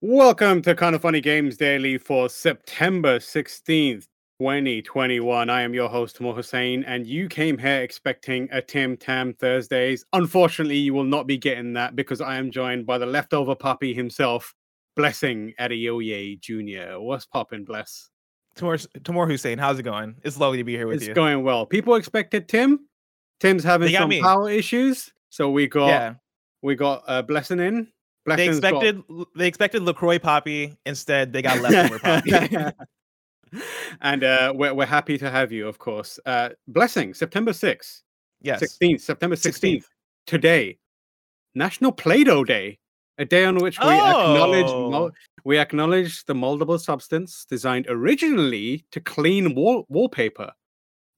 Welcome to Kind of Funny Games Daily for September 16th, 2021. I am your host, Tamoor Hussain, and you came here expecting a Tim Tam Thursdays. Unfortunately, you will not be getting that because I am joined by the leftover puppy himself, Blessing Adeoye Jr. What's poppin', Bless? Tamoor, Tamoor Hussain, how's it going? It's lovely to be here with it's you. It's going well. People expected Tim. Tim's having some me. power issues, so we got yeah. we got uh, Blessing in. Blessing's they expected they expected Lacroix Poppy. Instead, they got leftover Poppy. and uh, we're we're happy to have you, of course. Uh, Blessing, September sixth. Yes. Sixteenth, September sixteenth. Today, National Play-Doh Day, a day on which we oh. acknowledge we acknowledge the moldable substance designed originally to clean wall- wallpaper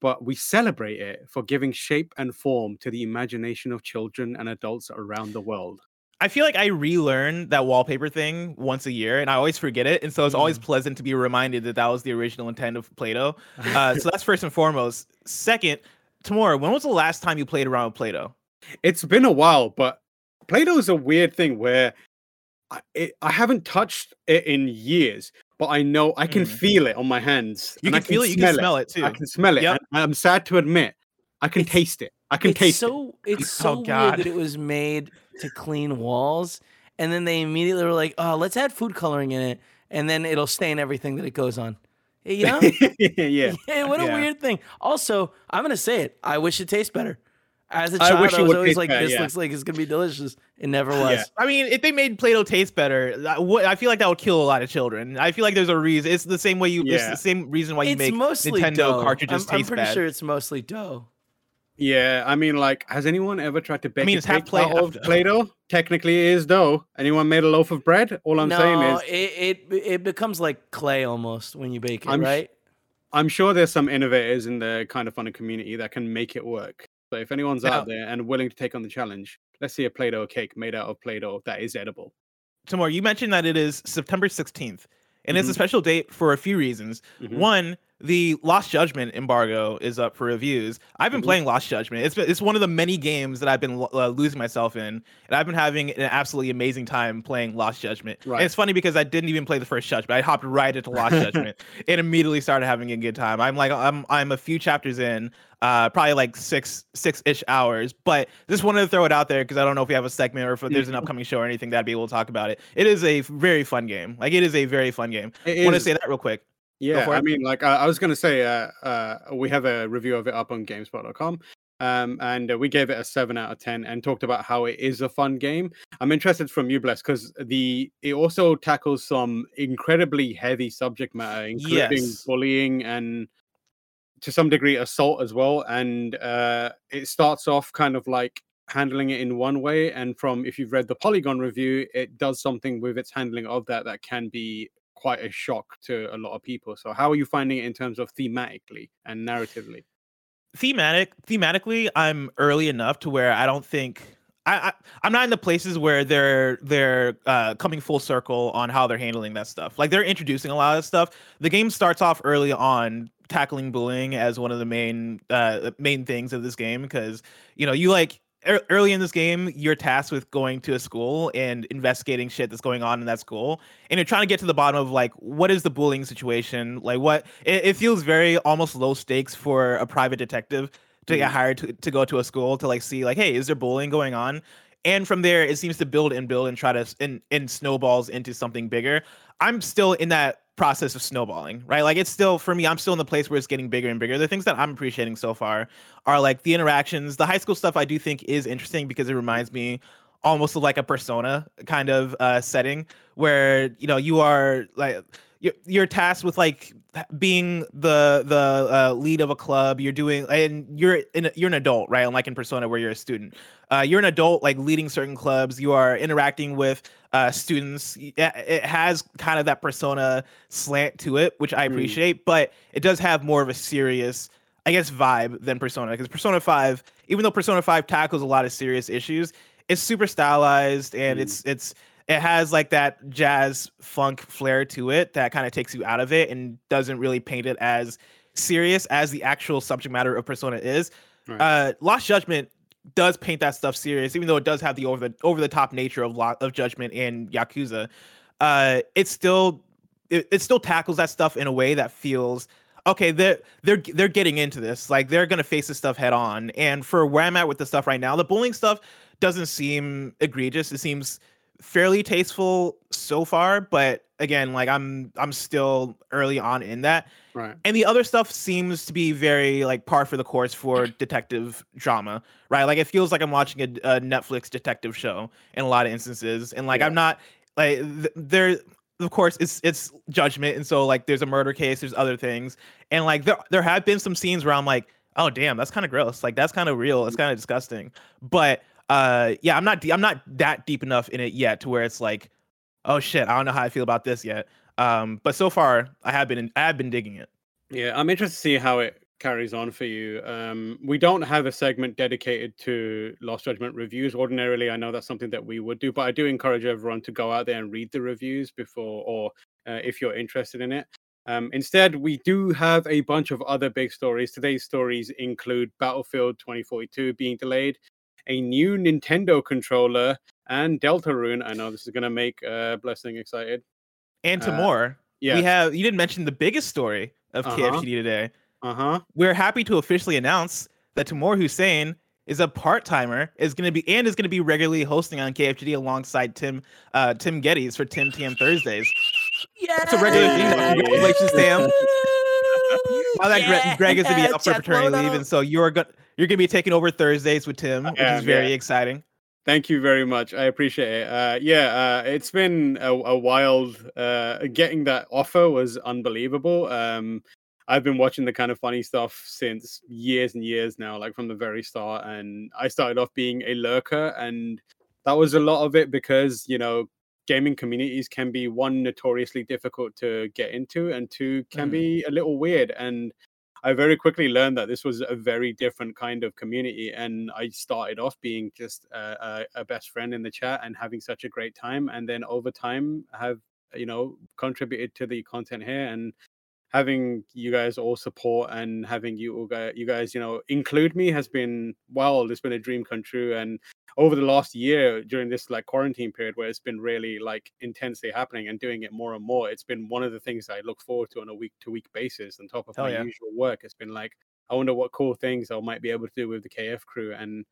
but we celebrate it for giving shape and form to the imagination of children and adults around the world. I feel like I relearn that wallpaper thing once a year, and I always forget it. And so it's always mm. pleasant to be reminded that that was the original intent of Play-Doh. Uh, so that's first and foremost. Second, Tamoor, when was the last time you played around with Play-Doh? It's been a while, but Play-Doh is a weird thing where I, it, I haven't touched it in years, but I know I can mm. feel it on my hands. You can, feel it. You can smell it. it. too. I can smell it. Yep. I'm sad to admit, I can it's, taste it. I can taste so, it. It's oh, so oh, weird that it was made to clean walls, and then they immediately were like, "Oh, let's add food coloring in it, and then it'll stain everything that it goes on." You know? yeah. yeah. What a yeah. weird thing. Also, I'm gonna say it. I wish it tastes better. As a child, I, I was always like, better, "This yeah. looks like it's gonna be delicious." It never was. Yeah. I mean, if they made Play-Doh taste better, I feel like that would kill a lot of children. I feel like there's a reason. It's the same way you. Yeah. It's the same reason why you it's make mostly Nintendo dough. cartridges I'm, taste I'm pretty bad. sure it's mostly dough. Yeah, I mean, like, has anyone ever tried to bake I mean, it's half play, out of Play-Doh? Technically, it is dough. Anyone made a loaf of bread? All I'm no, saying is, it, it it becomes like clay almost when you bake it, I'm right? Sh- I'm sure there's some innovators in the kind of funny community that can make it work. So if anyone's out there and willing to take on the challenge, let's see a Play-Doh cake made out of Play-Doh that is edible. Tamor, you mentioned that it is September 16th, and mm-hmm. it's a mm-hmm. special date for a few reasons. Mm-hmm. One, the Lost Judgment embargo is up for reviews. I've been mm-hmm. playing Lost Judgment. It's been, it's one of the many games that I've been uh, losing myself in, and I've been having an absolutely amazing time playing Lost Judgment. Right. And it's funny because I didn't even play the first Judgment. I hopped right into Lost Judgment and immediately started having a good time. I'm like I'm I'm a few chapters in, uh, probably like six six ish hours. But just wanted to throw it out there because I don't know if we have a segment or if there's an upcoming show or anything that'd be able to talk about it. It is a very fun game. Like it is a very fun game. I want to say that real quick. Yeah, I mean, like I was gonna say, uh, uh, we have a review of it up on Gamespot.com, um, and uh, we gave it a seven out of ten, and talked about how it is a fun game. I'm interested from you, Bless, because the it also tackles some incredibly heavy subject matter, including yes. bullying and to some degree assault as well. And uh, it starts off kind of like handling it in one way, and from if you've read the Polygon review, it does something with its handling of that that can be quite a shock to a lot of people. So how are you finding it in terms of thematically and narratively? Thematic thematically, I'm early enough to where I don't think I, I am not in the places where they're they're uh, coming full circle on how they're handling that stuff. Like they're introducing a lot of stuff. The game starts off early on tackling bullying as one of the main uh, main things of this game because you know you like early in this game, you're tasked with going to a school and investigating shit that's going on in that school, and you're trying to get to the bottom of like what is the bullying situation, like what it, it feels very almost low stakes for a private detective to get mm. hired to, to go to a school to like see like hey is there bullying going on and from there it seems to build and build and try to and, and snowballs into something bigger i'm still in that process of snowballing, right? Like it's still for me, I'm still in the place where it's getting bigger and bigger. The things that I'm appreciating so far are like the interactions. The high school stuff I do think is interesting because it reminds me almost of like a persona kind of uh setting where you know you are like you're, you're tasked with like being the the uh, lead of a club. You're doing, and you're in, you're an adult, right? Unlike in Persona, where you're a student. Uh, you're an adult, like leading certain clubs. You are interacting with uh, students. It has kind of that Persona slant to it, which I hmm. appreciate, mm. but it does have more of a serious, I guess, vibe than Persona. Because Persona Five, even though Persona Five tackles a lot of serious issues, it's super stylized and mm. it's it's it has like that jazz funk flair to it that kind of takes you out of it and doesn't really paint it as serious as the actual subject matter of Persona is. Right. Uh, Lost Judgment does paint that stuff serious, even though it does have the over the over the top nature of lot of Judgment and Yakuza. Uh, it still it, it still tackles that stuff in a way that feels okay. They're they're they're getting into this, like they're gonna face this stuff head on. And for where I'm at with the stuff right now, the bullying stuff doesn't seem egregious. It seems fairly tasteful so far, but again, like I'm I'm still early on in that. Right. And the other stuff seems to be very like par for the course for detective drama, right? Like it feels like I'm watching a, a Netflix detective show in a lot of instances, and like yeah. I'm not like th- there. Of course, it's it's judgment, and so like there's a murder case, there's other things, and like there there have been some scenes where I'm like, oh damn, that's kind of gross, like that's kind of real, it's mm. kind of disgusting, but uh yeah i'm not i'm not that deep enough in it yet to where it's like oh shit i don't know how i feel about this yet. Um but so far i have been in, i have been digging it. Yeah i'm interested to see how it carries on for you. Um we don't have a segment dedicated to lost judgment reviews ordinarily. I know that's something that we would do but i do encourage everyone to go out there and read the reviews before or uh, if you're interested in it. Um, instead, we do have a bunch of other big stories. Today's stories include Battlefield 2042 being delayed, a new Nintendo controller, and Deltarune. I know this is going to make uh, Blessing excited. And to uh, more, yeah. we have. You didn't mention the biggest story of uh-huh. KFGD today. Uh huh. We're happy to officially announce that Tamoor Hussain is a part timer, is going to be and is going to be regularly hosting on KFGD alongside Tim uh, Tim Gettys for Tim Tam Thursdays. Yeah, it's a regular thing. Congratulations, Tim. Now that Greg, Greg is to be out for paternity leave, and so you're going you're gonna be taking over Thursdays with Tim, which is very yeah. exciting. Thank you very much. I appreciate it. Uh, yeah, uh, it's been a, a wild. Uh, getting that offer was unbelievable. Um, I've been watching the kind of funny stuff since years and years now, like from the very start. And I started off being a lurker, and that was a lot of it because you know gaming communities can be one notoriously difficult to get into, and two can mm. be a little weird. And I very quickly learned that this was a very different kind of community, and I started off being just a, a, a, best friend in the chat and having such a great time, and then over time have you know contributed to the content here and having you guys all support and having you all guys, you guys you know include me has been wow it's been a dream come true and over the last year during this like quarantine period where it's been really like intensely happening and doing it more and more it's been one of the things i look forward to on a week to week basis on top of Hell my yeah. usual work it's been like i wonder what cool things i might be able to do with the kf crew and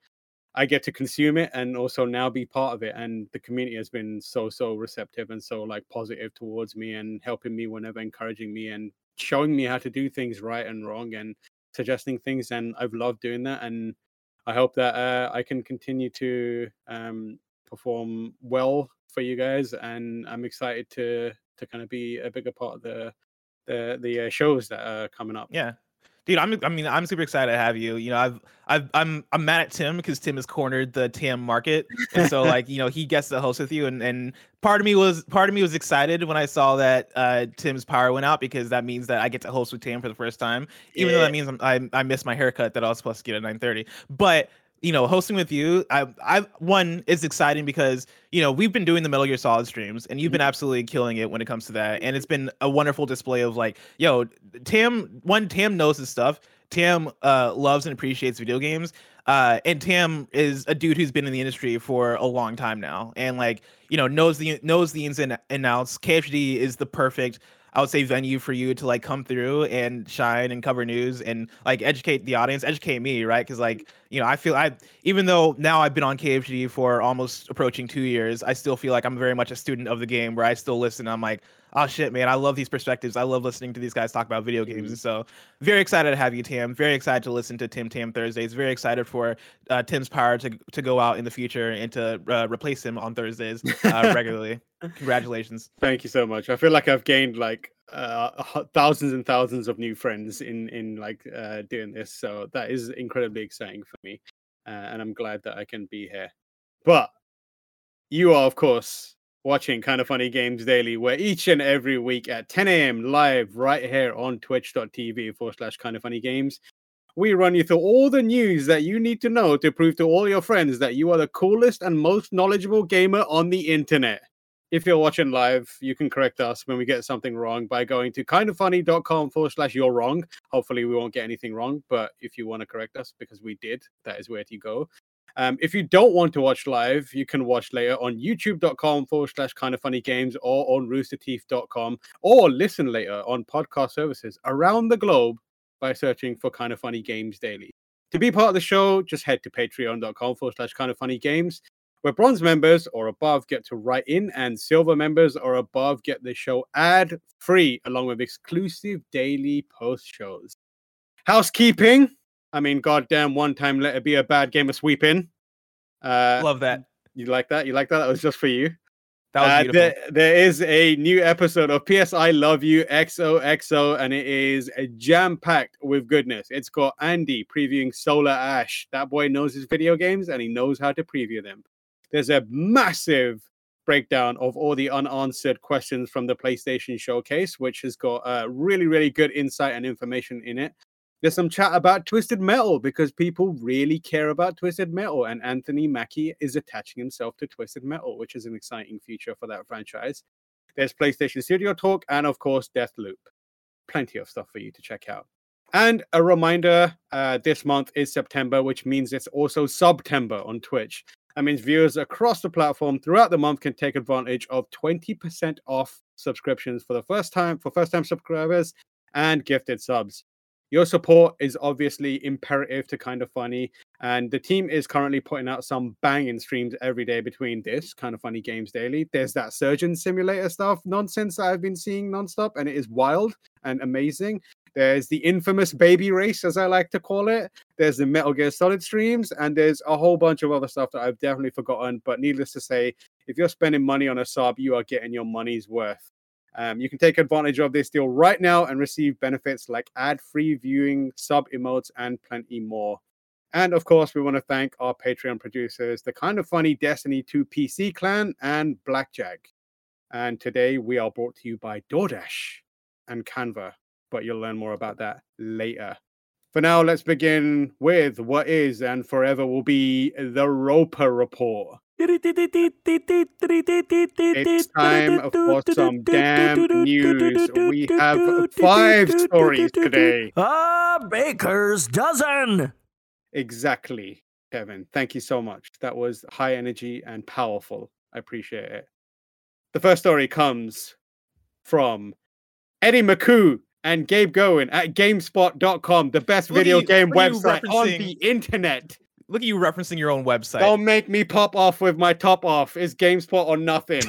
I get to consume it and also now be part of it. And the community has been so, so receptive and so like positive towards me and helping me whenever encouraging me and showing me how to do things right and wrong and suggesting things. And I've loved doing that. And I hope that uh, I can continue to um, perform well for you guys. And I'm excited to to kind of be a bigger part of the the the uh, shows that are coming up. Yeah, dude i'm i mean i'm super excited to have you. You know i've i've i'm i'm mad at tim because tim has cornered the tam market. And so like you know he gets to host with you. And and part of me was part of me was excited when i saw that uh tim's power went out because that means that i get to host with tam for the first time even yeah. though that means I'm, i i missed my haircut that i was supposed to get at 9 30 but you know, hosting with you, I, I one is exciting because you know we've been doing the Metal Gear Solid streams, and you've been mm-hmm. absolutely killing it when it comes to that, and it's been a wonderful display of like, yo, Tam. One, Tam knows his stuff. Tam uh, loves and appreciates video games, uh, and Tam is a dude who's been in the industry for a long time now, and like you know knows the knows the ins and outs. KFD is the perfect I would say venue for you to like come through and shine and cover news and like educate the audience, educate me, right? Because like you know, I feel I even though now I've been on KFGD for almost approaching two years, I still feel like I'm very much a student of the game where I still listen. I'm like, oh shit, man, I love these perspectives. I love listening to these guys talk about video games. Mm-hmm. And so very excited to have you, Tim. Very excited to listen to Tim Tam Thursdays. Very excited for uh, Tim's power to to go out in the future and to uh, replace him on Thursdays uh, regularly. Congratulations. Thank you so much. I feel like I've gained like uh, thousands and thousands of new friends in in like uh, doing this. So that is incredibly exciting for me, uh, and I'm glad that I can be here. But you are, of course, watching Kind of Funny Games Daily, where each and every week at 10 a.m. live right here on twitch.tv forward slash kind of funny games, we run you through all the news that you need to know to prove to all your friends that you are the coolest and most knowledgeable gamer on the internet. If you're watching live, you can correct us when we get something wrong by going to kindoffunny.com forward slash you're wrong. Hopefully, we won't get anything wrong, but if you want to correct us, because we did, that is where to go. Um, if you don't want to watch live, you can watch later on youtube.com forward slash kind of funny games or on roosterteeth.com or listen later on podcast services around the globe by searching for kind of funny games daily. To be part of the show, just head to patreon.com forward slash kind of funny games, where bronze members or above get to write in, and silver members or above get the show ad free, along with exclusive daily post shows. Housekeeping I mean, goddamn, one time let it be a bad game of sweeping. Uh, Love that. You like that? You like that? That was just for you. That was uh, there, there is a new episode of PS I Love You XOXO, and it is jam packed with goodness. It's got Andy previewing Solar Ash. That boy knows his video games and he knows how to preview them. There's a massive breakdown of all the unanswered questions from the PlayStation Showcase, which has got uh, really, really good insight and information in it there's some chat about Twisted Metal because people really care about Twisted Metal, and Anthony Mackie is attaching himself to Twisted Metal, which is an exciting future for that franchise. There's PlayStation Studio Talk, and of course, Deathloop. Plenty of stuff for you to check out. And a reminder uh, this month is September, which means it's also September on Twitch. That means viewers across the platform throughout the month can take advantage of 20% off subscriptions for the first time for first time subscribers and gifted subs your support is obviously imperative to kind of funny and the team is currently putting out some banging streams every day between this kind of funny games daily. There's that surgeon simulator stuff nonsense that i've been seeing nonstop and it is wild and amazing. There's the infamous baby race as i like to call it. There's the metal gear solid streams and there's a whole bunch of other stuff that i've definitely forgotten. But needless to say if you're spending money on a sub you are getting your money's worth um, you can take advantage of this deal right now and receive benefits like ad free viewing, sub emotes, and plenty more. And of course, we want to thank our Patreon producers, the kind of funny Destiny 2 PC clan and Blackjack. And today we are brought to you by DoorDash and Canva, but you'll learn more about that later. For now, let's begin with what is and forever will be the Roper Report. It's time for some damn news. We have five stories today. A baker's dozen. Exactly, Kevin. Thank you so much. That was high energy and powerful. I appreciate it. The first story comes from Eddie Makuch and Gabe Gurwin at GameSpot.com, the best video game website on the internet look at you referencing your own website. Don't make me pop off with my top off. Is GameSpot or nothing?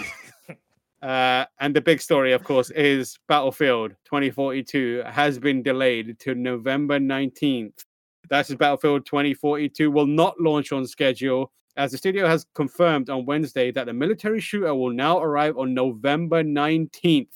uh, and the big story, of course, is Battlefield 2042 has been delayed to November 19th. That is Battlefield 2042 will not launch on schedule, as the studio has confirmed on Wednesday that the military shooter will now arrive on November 19th.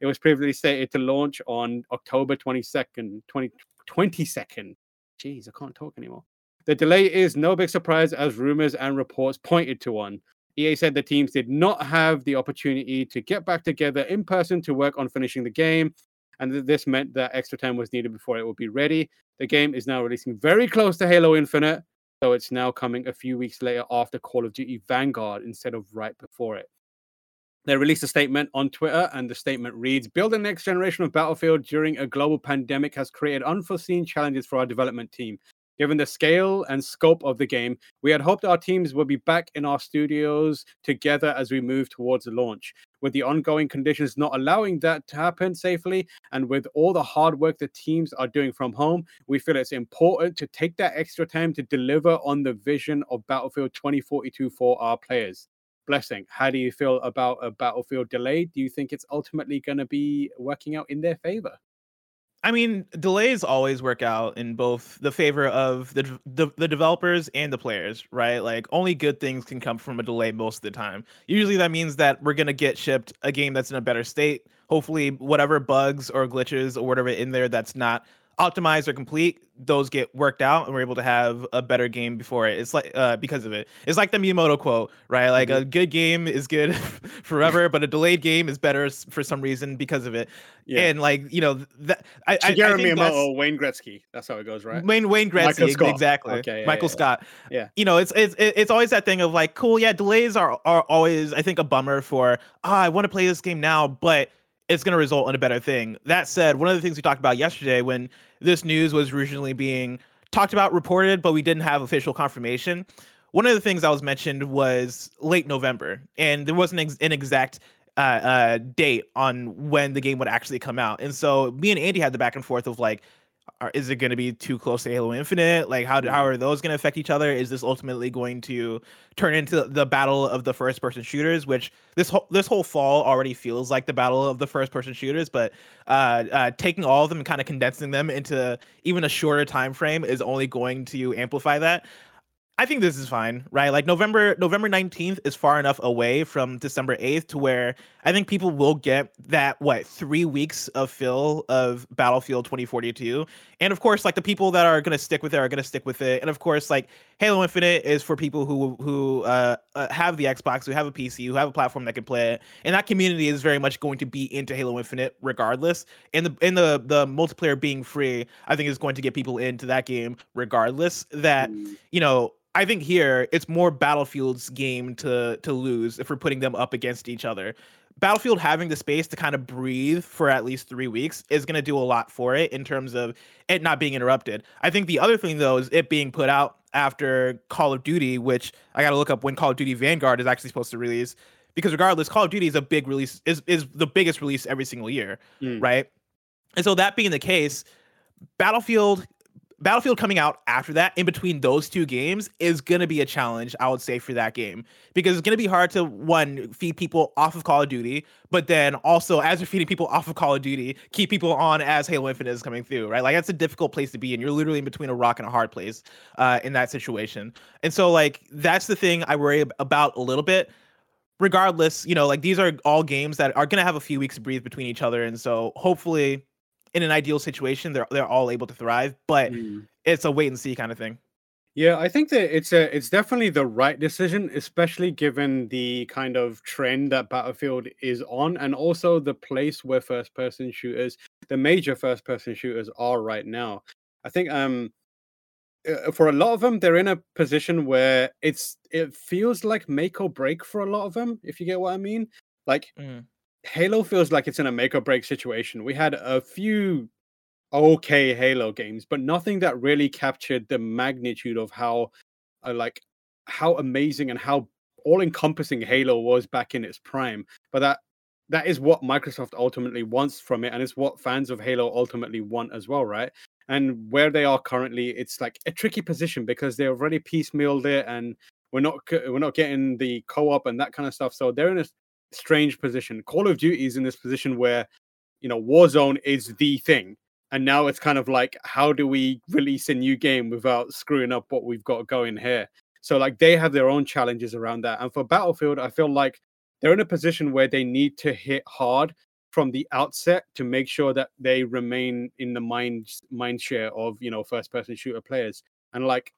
It was previously stated to launch on October 22nd, 20, 22nd. Jeez, I can't talk anymore. The delay is no big surprise as rumors and reports pointed to one. EA said the teams did not have the opportunity to get back together in person to work on finishing the game, and this meant that extra time was needed before it would be ready. The game is now releasing very close to Halo Infinite, so it's now coming a few weeks later after Call of Duty Vanguard instead of right before it. They released a statement on Twitter, and the statement reads Building the next generation of Battlefield during a global pandemic has created unforeseen challenges for our development team. Given the scale and scope of the game, we had hoped our teams would be back in our studios together as we move towards the launch. With the ongoing conditions not allowing that to happen safely, and with all the hard work the teams are doing from home, we feel it's important to take that extra time to deliver on the vision of Battlefield 2042 for our players. Blessing, how do you feel about a Battlefield delay? Do you think it's ultimately going to be working out in their favor? I mean, delays always work out in both the favor of the, the the developers and the players, right? Like only good things can come from a delay most of the time. Usually that means that we're going to get shipped a game that's in a better state. Hopefully whatever bugs or glitches or whatever in there that's not optimized or complete, those get worked out and we're able to have a better game before it. It's like uh, because of it. It's like the Miyamoto quote, right? Like mm-hmm. a good game is good forever, but a delayed game is better for some reason because of it. Yeah. And like you know that I, Shigeru I, I Miyamoto, Wayne Gretzky. That's how it goes, right? Wayne Wayne Gretzky, exactly. Okay, yeah, Michael yeah, Scott. Yeah. You know, it's it's it's always that thing of like, cool, yeah, delays are are always I think a bummer for. Oh, I want to play this game now, but it's going to result in a better thing. That said, one of the things we talked about yesterday when this news was originally being talked about, reported, but we didn't have official confirmation. One of the things that was mentioned was late November, and there wasn't ex- an exact uh, uh, date on when the game would actually come out. And so me and Andy had the back and forth of like, are, is it going to be too close to Halo Infinite? Like, how how are those going to affect each other? Is this ultimately going to turn into the battle of the first person shooters? Which this whole this whole fall already feels like the battle of the first person shooters, but uh, uh, taking all of them and kind of condensing them into even a shorter time frame is only going to amplify that. I think this is fine, right? Like November November 19th is far enough away from December 8th to where I think people will get that what 3 weeks of fill of Battlefield 2042. And of course, like the people that are going to stick with it are going to stick with it. And of course, like Halo Infinite is for people who who uh, uh, have the Xbox, who have a PC, who have a platform that can play it. And that community is very much going to be into Halo Infinite regardless. And the and the the multiplayer being free, I think is going to get people into that game regardless that, mm. you know, I think here it's more Battlefield's game to to lose if we're putting them up against each other. Battlefield having the space to kind of breathe for at least three weeks is going to do a lot for it in terms of it not being interrupted. I think the other thing though is it being put out after Call of Duty, which I got to look up when Call of Duty Vanguard is actually supposed to release, because regardless, Call of Duty is a big release is is the biggest release every single year, mm. right? And so that being the case, Battlefield Battlefield coming out after that, in between those two games, is going to be a challenge, I would say, for that game. Because it's going to be hard to, one, feed people off of Call of Duty, but then also, as you're feeding people off of Call of Duty, keep people on as Halo Infinite is coming through, right? Like, that's a difficult place to be and You're literally in between a rock and a hard place uh, in that situation. And so, like, that's the thing I worry about a little bit regardless, you know, like these are all games that are going to have a few weeks to breathe between each other. And so hopefully in an ideal situation, they're they're all able to thrive. But mm. it's a wait and see kind of thing. Yeah, I think that it's a it's definitely the right decision, especially given the kind of trend that Battlefield is on, and also the place where first person shooters, the major first person shooters, are right now. I think um uh, for a lot of them, they're in a position where it's it feels like make or break for a lot of them. If you get what I mean, like. Mm Halo feels like it's in a make or break situation. We had a few okay Halo games, but nothing that really captured the magnitude of how, uh, like, how amazing and how all encompassing Halo was back in its prime. But that that is what Microsoft ultimately wants from it, and it's what fans of Halo ultimately want as well, right? And where they are currently, it's like a tricky position because they already piecemealed it, and we're not we're not getting the co-op and that kind of stuff. So they're in a strange position. Call of Duty is in this position where, you know, Warzone is the thing. And now it's kind of like, how do we release a new game without screwing up what we've got going here? So, like, they have their own challenges around that. And for Battlefield, I feel like they're in a position where they need to hit hard from the outset to make sure that they remain in the mind mind share of you know first person shooter players and like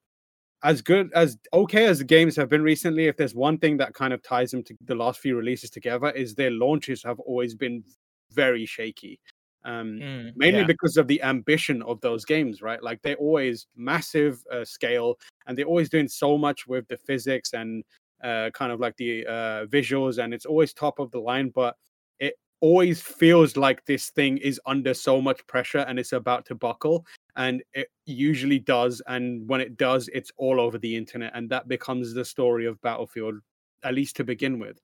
as good as okay as the games have been recently, if there's one thing that kind of ties them to the last few releases together, is their launches have always been very shaky. Um, mm, mainly yeah. because of the ambition of those games, right? Like they're always massive uh, scale, and they're always doing so much with the physics and uh, kind of like the uh, visuals, and it's always top of the line. But it always feels like this thing is under so much pressure and it's about to buckle and it usually does and when it does it's all over the internet and that becomes the story of battlefield at least to begin with.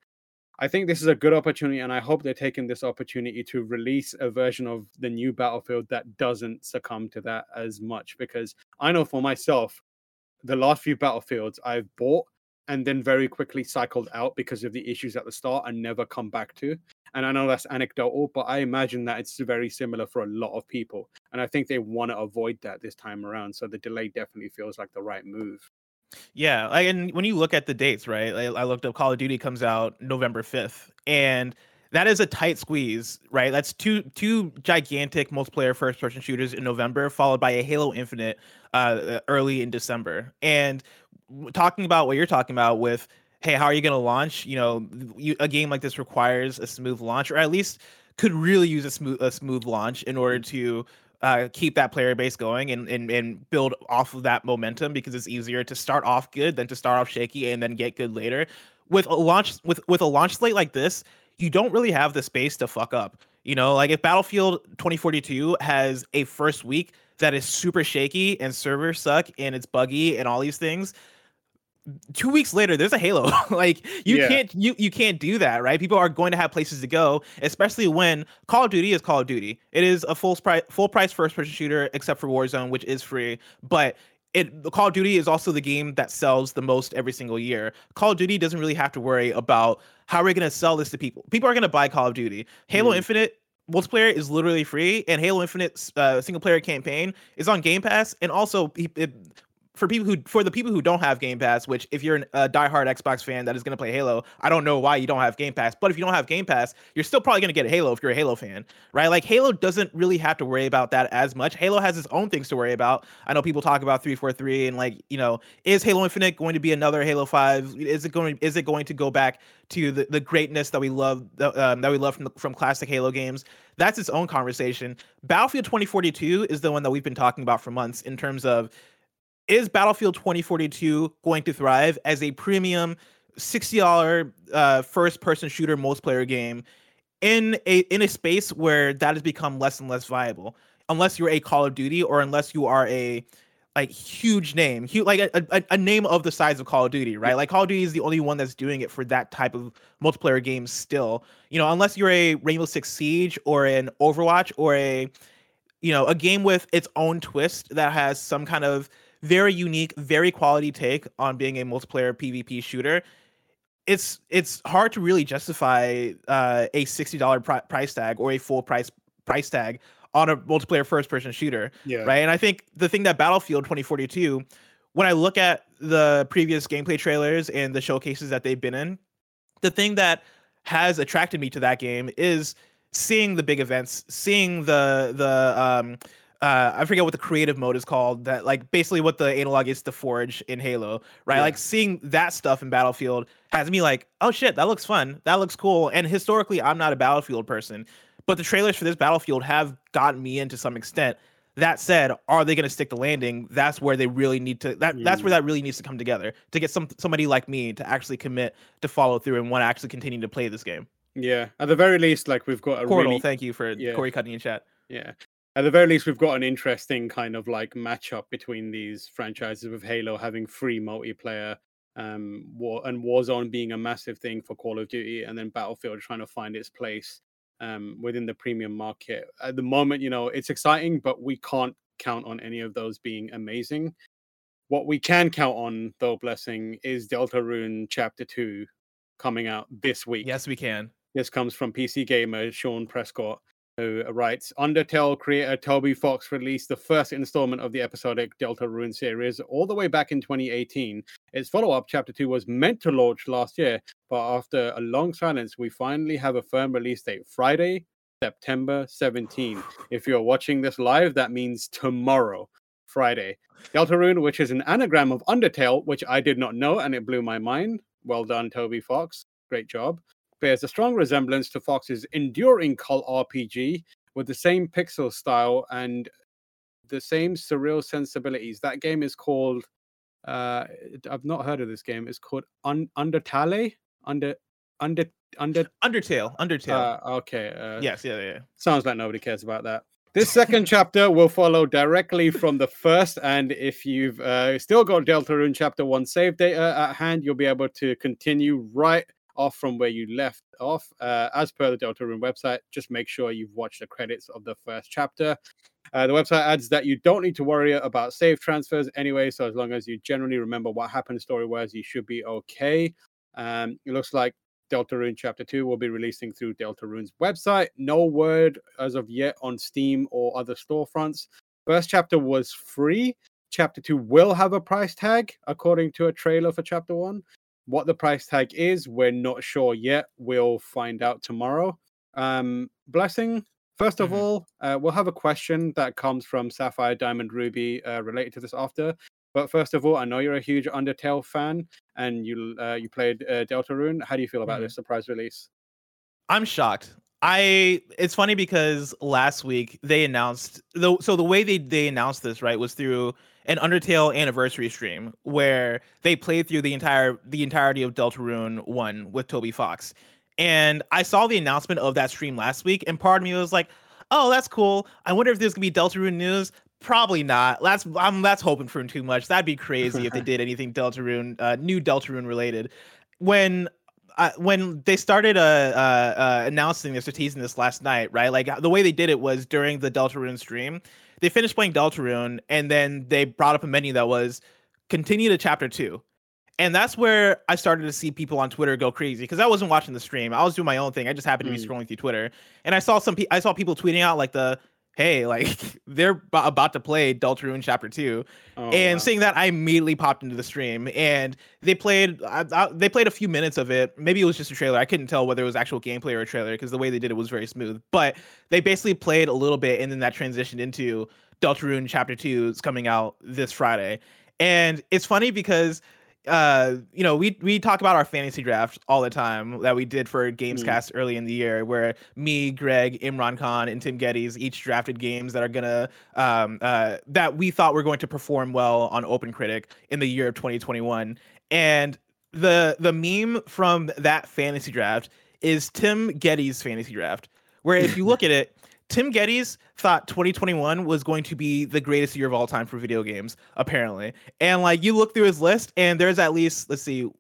I think this is a good opportunity and i hope they're taking this opportunity to release a version of the new battlefield that doesn't succumb to that as much because i know for myself the last few battlefields i've bought and then very quickly cycled out because of the issues at the start and never come back to And I know that's anecdotal, but I imagine that it's very similar for a lot of people. And I think they want to avoid that this time around. So the delay definitely feels like the right move. Yeah, and when you look at the dates, right? I, I looked up Call of Duty comes out November 5th, and that is a tight squeeze, right? That's two two gigantic multiplayer first person shooters in November, followed by a Halo Infinite uh, early in December. And talking about what you're talking about with, hey, how are you going to launch? You know, you, a game like this requires a smooth launch, or at least could really use a smooth a smooth launch in order to uh, keep that player base going and, and and build off of that momentum because it's easier to start off good than to start off shaky and then get good later. With a launch with with a launch slate like this, you don't really have the space to fuck up. You know, like if Battlefield 2042 has a first week that is super shaky and servers suck and it's buggy and all these things, two weeks later there's a halo like you yeah. can't you you can't do that right people are going to have places to go especially when call of duty is call of duty it is a full price full price first person shooter except for warzone which is free but it Call of Duty is also the game that sells the most every single year. Call of Duty doesn't really have to worry about how are we going to sell this to people. People are going to buy Call of Duty. Halo mm. Infinite multiplayer is literally free, and Halo Infinite uh, single player campaign is on Game Pass, and also it, for people who for the people who don't have Game Pass, which if you're a diehard Xbox fan that is going to play Halo, I don't know why you don't have Game Pass. But if you don't have Game Pass, you're still probably going to get a Halo if you're a Halo fan, right? Like Halo doesn't really have to worry about that as much. Halo has its own things to worry about. I know people talk about 343 and like, you know, is Halo Infinite going to be another Halo 5? Is it going is it going to go back to the, the greatness that we love um, that we love from the, from classic Halo games? That's its own conversation. Battlefield 2042 is the one that we've been talking about for months in terms of is Battlefield 2042 going to thrive as a premium $60 uh, first person shooter multiplayer game in a in a space where that has become less and less viable unless you're a Call of Duty or unless you are a like huge name, huge, like a, a, a, name of the size of Call of Duty, right? Like Call of Duty is the only one that's doing it for that type of multiplayer game still. You know, unless you're a Rainbow Six Siege or an Overwatch or a you know, a game with its own twist that has some kind of very unique, very quality take on being a multiplayer PvP shooter. It's it's hard to really justify uh, a sixty dollar pri- price tag or a full price price tag on a multiplayer first person shooter. Yeah. Right. And I think the thing that Battlefield 2042, when I look at the previous gameplay trailers and the showcases that they've been in, the thing that has attracted me to that game is seeing the big events, seeing the the um uh, I forget what the creative mode is called. That like basically what the analog is to Forge in Halo, right? Yeah. Like seeing that stuff in Battlefield has me like, oh shit, that looks fun. That looks cool. And historically, I'm not a Battlefield person, but the trailers for this Battlefield have gotten me in to some extent. That said, are they going to stick the landing? That's where they really need to. That mm. that's where mm. that really needs to come together to get some somebody like me to actually commit to follow through and want to actually continue to play this game. Yeah, at the very least, like we've got a Portal. Really... Thank you for yeah. Corey cutting in chat. Yeah, at the very least, we've got an interesting kind of like matchup between these franchises with Halo having free multiplayer, um, War and Warzone being a massive thing for Call of Duty, and then Battlefield trying to find its place um, within the premium market. At the moment, you know, it's exciting, but we can't count on any of those being amazing. What we can count on, though, blessing, is Deltarune Chapter Two coming out this week. Yes, we can. This comes from PC Gamer Shaun Prescott who writes uh, Undertale creator Toby Fox released the first installment of the episodic Deltarune series all the way back in 2018. Its follow up, Chapter 2, was meant to launch last year, but after a long silence, we finally have a firm release date Friday, September 17. If you're watching this live, that means tomorrow. Friday. Deltarune, which is an anagram of Undertale, which I did not know, and it blew my mind. Well done, Toby Fox. Great job bears a strong resemblance to Fox's enduring cult RPG with the same pixel style and the same surreal sensibilities. That game is called uh I've not heard of this game. It's called Un- Undertale? Under under under Undertale. Undertale. Uh, okay. Uh, yes, yeah, yeah. Sounds like nobody cares about that. This second chapter will follow directly from the first, and if you've uh, still got Deltarune Chapter 1 save data at hand, you'll be able to continue right off from where you left off. Uh, as per the Deltarune website, just make sure you've watched the credits of the first chapter. Uh, the website adds that you don't need to worry about save transfers anyway, so as long as you generally remember what happened story wise, you should be okay. Um, it looks like Deltarune Chapter 2 will be releasing through Deltarune's website. No word as of yet on Steam or other storefronts. First chapter was free. Chapter 2 will have a price tag, according to a trailer for Chapter 1. What the price tag is, we're not sure yet. We'll find out tomorrow. Um, Blessing, first of Mhm. all, uh, we'll have a question that comes from Sapphire Diamond Ruby uh, related to this after. But first of all, I know you're a huge Undertale fan, and you uh, you played uh, Deltarune. How do you feel about Mhm. this surprise release? I'm shocked. I it's funny because last week they announced the so the way they they announced this right was through an Undertale anniversary stream where they played through the entire the entirety of Deltarune 1 with Toby Fox. And I saw the announcement of that stream last week and part of me was like, "Oh, that's cool. I wonder if there's going to be Deltarune news." Probably not. That's I'm that's hoping for too much. That'd be crazy if they did anything Deltarune uh new Deltarune related. When uh, when they started uh, uh, uh, announcing this or teasing this last night, right? Like the way they did it was during the Deltarune stream. They finished playing Deltarune, and then they brought up a menu that was continue to chapter two. And that's where I started to see people on Twitter go crazy because I wasn't watching the stream. I was doing my own thing. I just happened to be Mm. scrolling through Twitter, and I saw some. Pe- I saw people tweeting out like the, "Hey, like they're b- about to play Deltarune Chapter 2 Oh, and wow. seeing that, I immediately popped into the stream, and they played. I, I, they played a few minutes of it. Maybe it was just a trailer. I couldn't tell whether it was actual gameplay or a trailer because the way they did it was very smooth. But they basically played a little bit, and then that transitioned into Deltarune Chapter Two is coming out this Friday, and it's funny because. Uh, you know, we we talk about our fantasy draft all the time that we did for Gamescast early in the year, where me, Greg, Imran Khan, and Tim Gettys each drafted games that are gonna um uh that we thought were going to perform well on Open Critic in the year of 2021. And the the meme from that fantasy draft is Tim Gettys' fantasy draft, where if you look at it, Tim Gettys thought 2021 was going to be the greatest year of all time for video games, apparently. And like you look through his list, and there's at least let's see,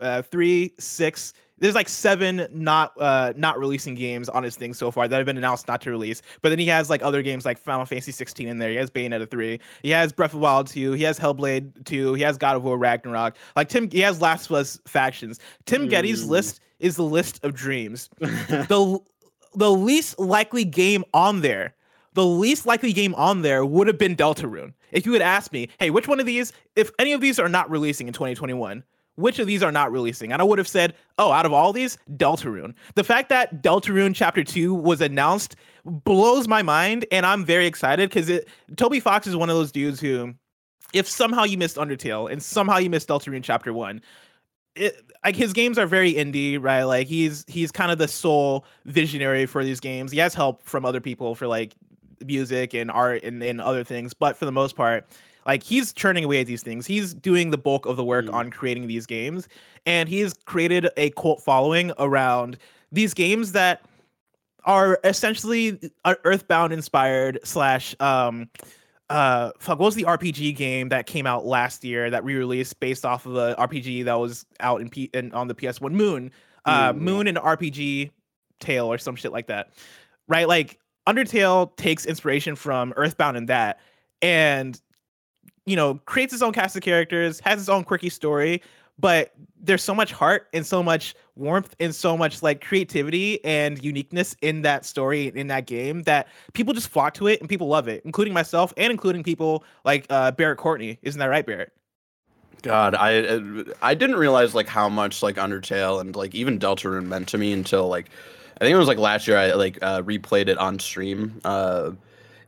uh, three, six. There's like seven not uh not releasing games on his thing so far that have been announced not to release. But then he has like other games like Final Fantasy 16 in there. He has Bayonetta 3. He has Breath of Wild 2. He has Hellblade 2. He has God of War Ragnarok. Like Tim, he has Last of Us factions. Tim Gettys' Mm. list is the list of dreams the the least likely game on there, the least likely game on there would have been Deltarune. If you had asked me, hey, which one of these, if any of these are not releasing in 2021, which of these are not releasing? And I would have said, oh, out of all these, Deltarune. The fact that Deltarune Chapter 2 was announced blows my mind, and I'm very excited because Toby Fox is one of those dudes who, if somehow you missed Undertale and somehow you missed Deltarune Chapter 1, it, like his games are very indie, right? Like he's he's kind of the sole visionary for these games. He has help from other people for like music and art and, and other things, but for the most part, like he's churning away at these things. He's doing the bulk of the work Mm. on creating these games, and he's created a cult following around these games that are essentially uh, Earthbound inspired slash um uh fuck what was the RPG game that came out last year that re-released based off of the RPG that was out in, P- in on the PS1 Moon. Uh Moon. Moon and RPG Tale or some shit like that right? Like Undertale takes inspiration from Earthbound and that and you know creates its own cast of characters has its own quirky story but there's so much heart and so much warmth and so much like creativity and uniqueness in that story in that game that people just flock to it and people love it including myself and including people like uh barrett courtney. Isn't that right barrett? God, I uh, I didn't realize like how much like Undertale and like even Deltarune meant to me until like I think it was like last year I like uh, replayed it on stream, uh,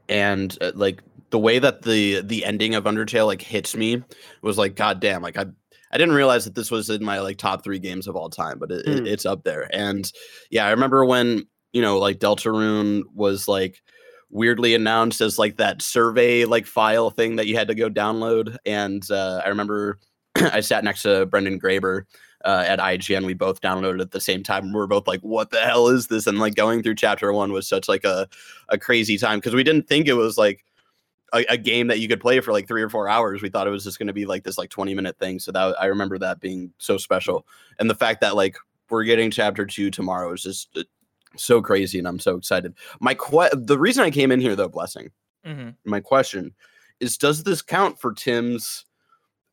and uh, like the way that the the ending of Undertale like hits me was like goddamn like I I didn't realize that this was in my like top three games of all time, but it, Mm. it's up there. And yeah, I remember when you know like Deltarune was like weirdly announced as like that survey like file thing that you had to go download. And uh, I remember I sat next to Brendan Graeber uh, at IGN. We both downloaded at the same time. We were both like, "What the hell is this?" And like going through chapter one was such like a a crazy time because we didn't think it was like a, a game that you could play for like three or four hours. We thought it was just going to be like this like twenty minute thing. So that I remember that being so special, and the fact that like we're getting chapter two tomorrow is just uh, so crazy, and I'm so excited. My que- the reason I came in here though, blessing mm-hmm. my question is does this count for tim's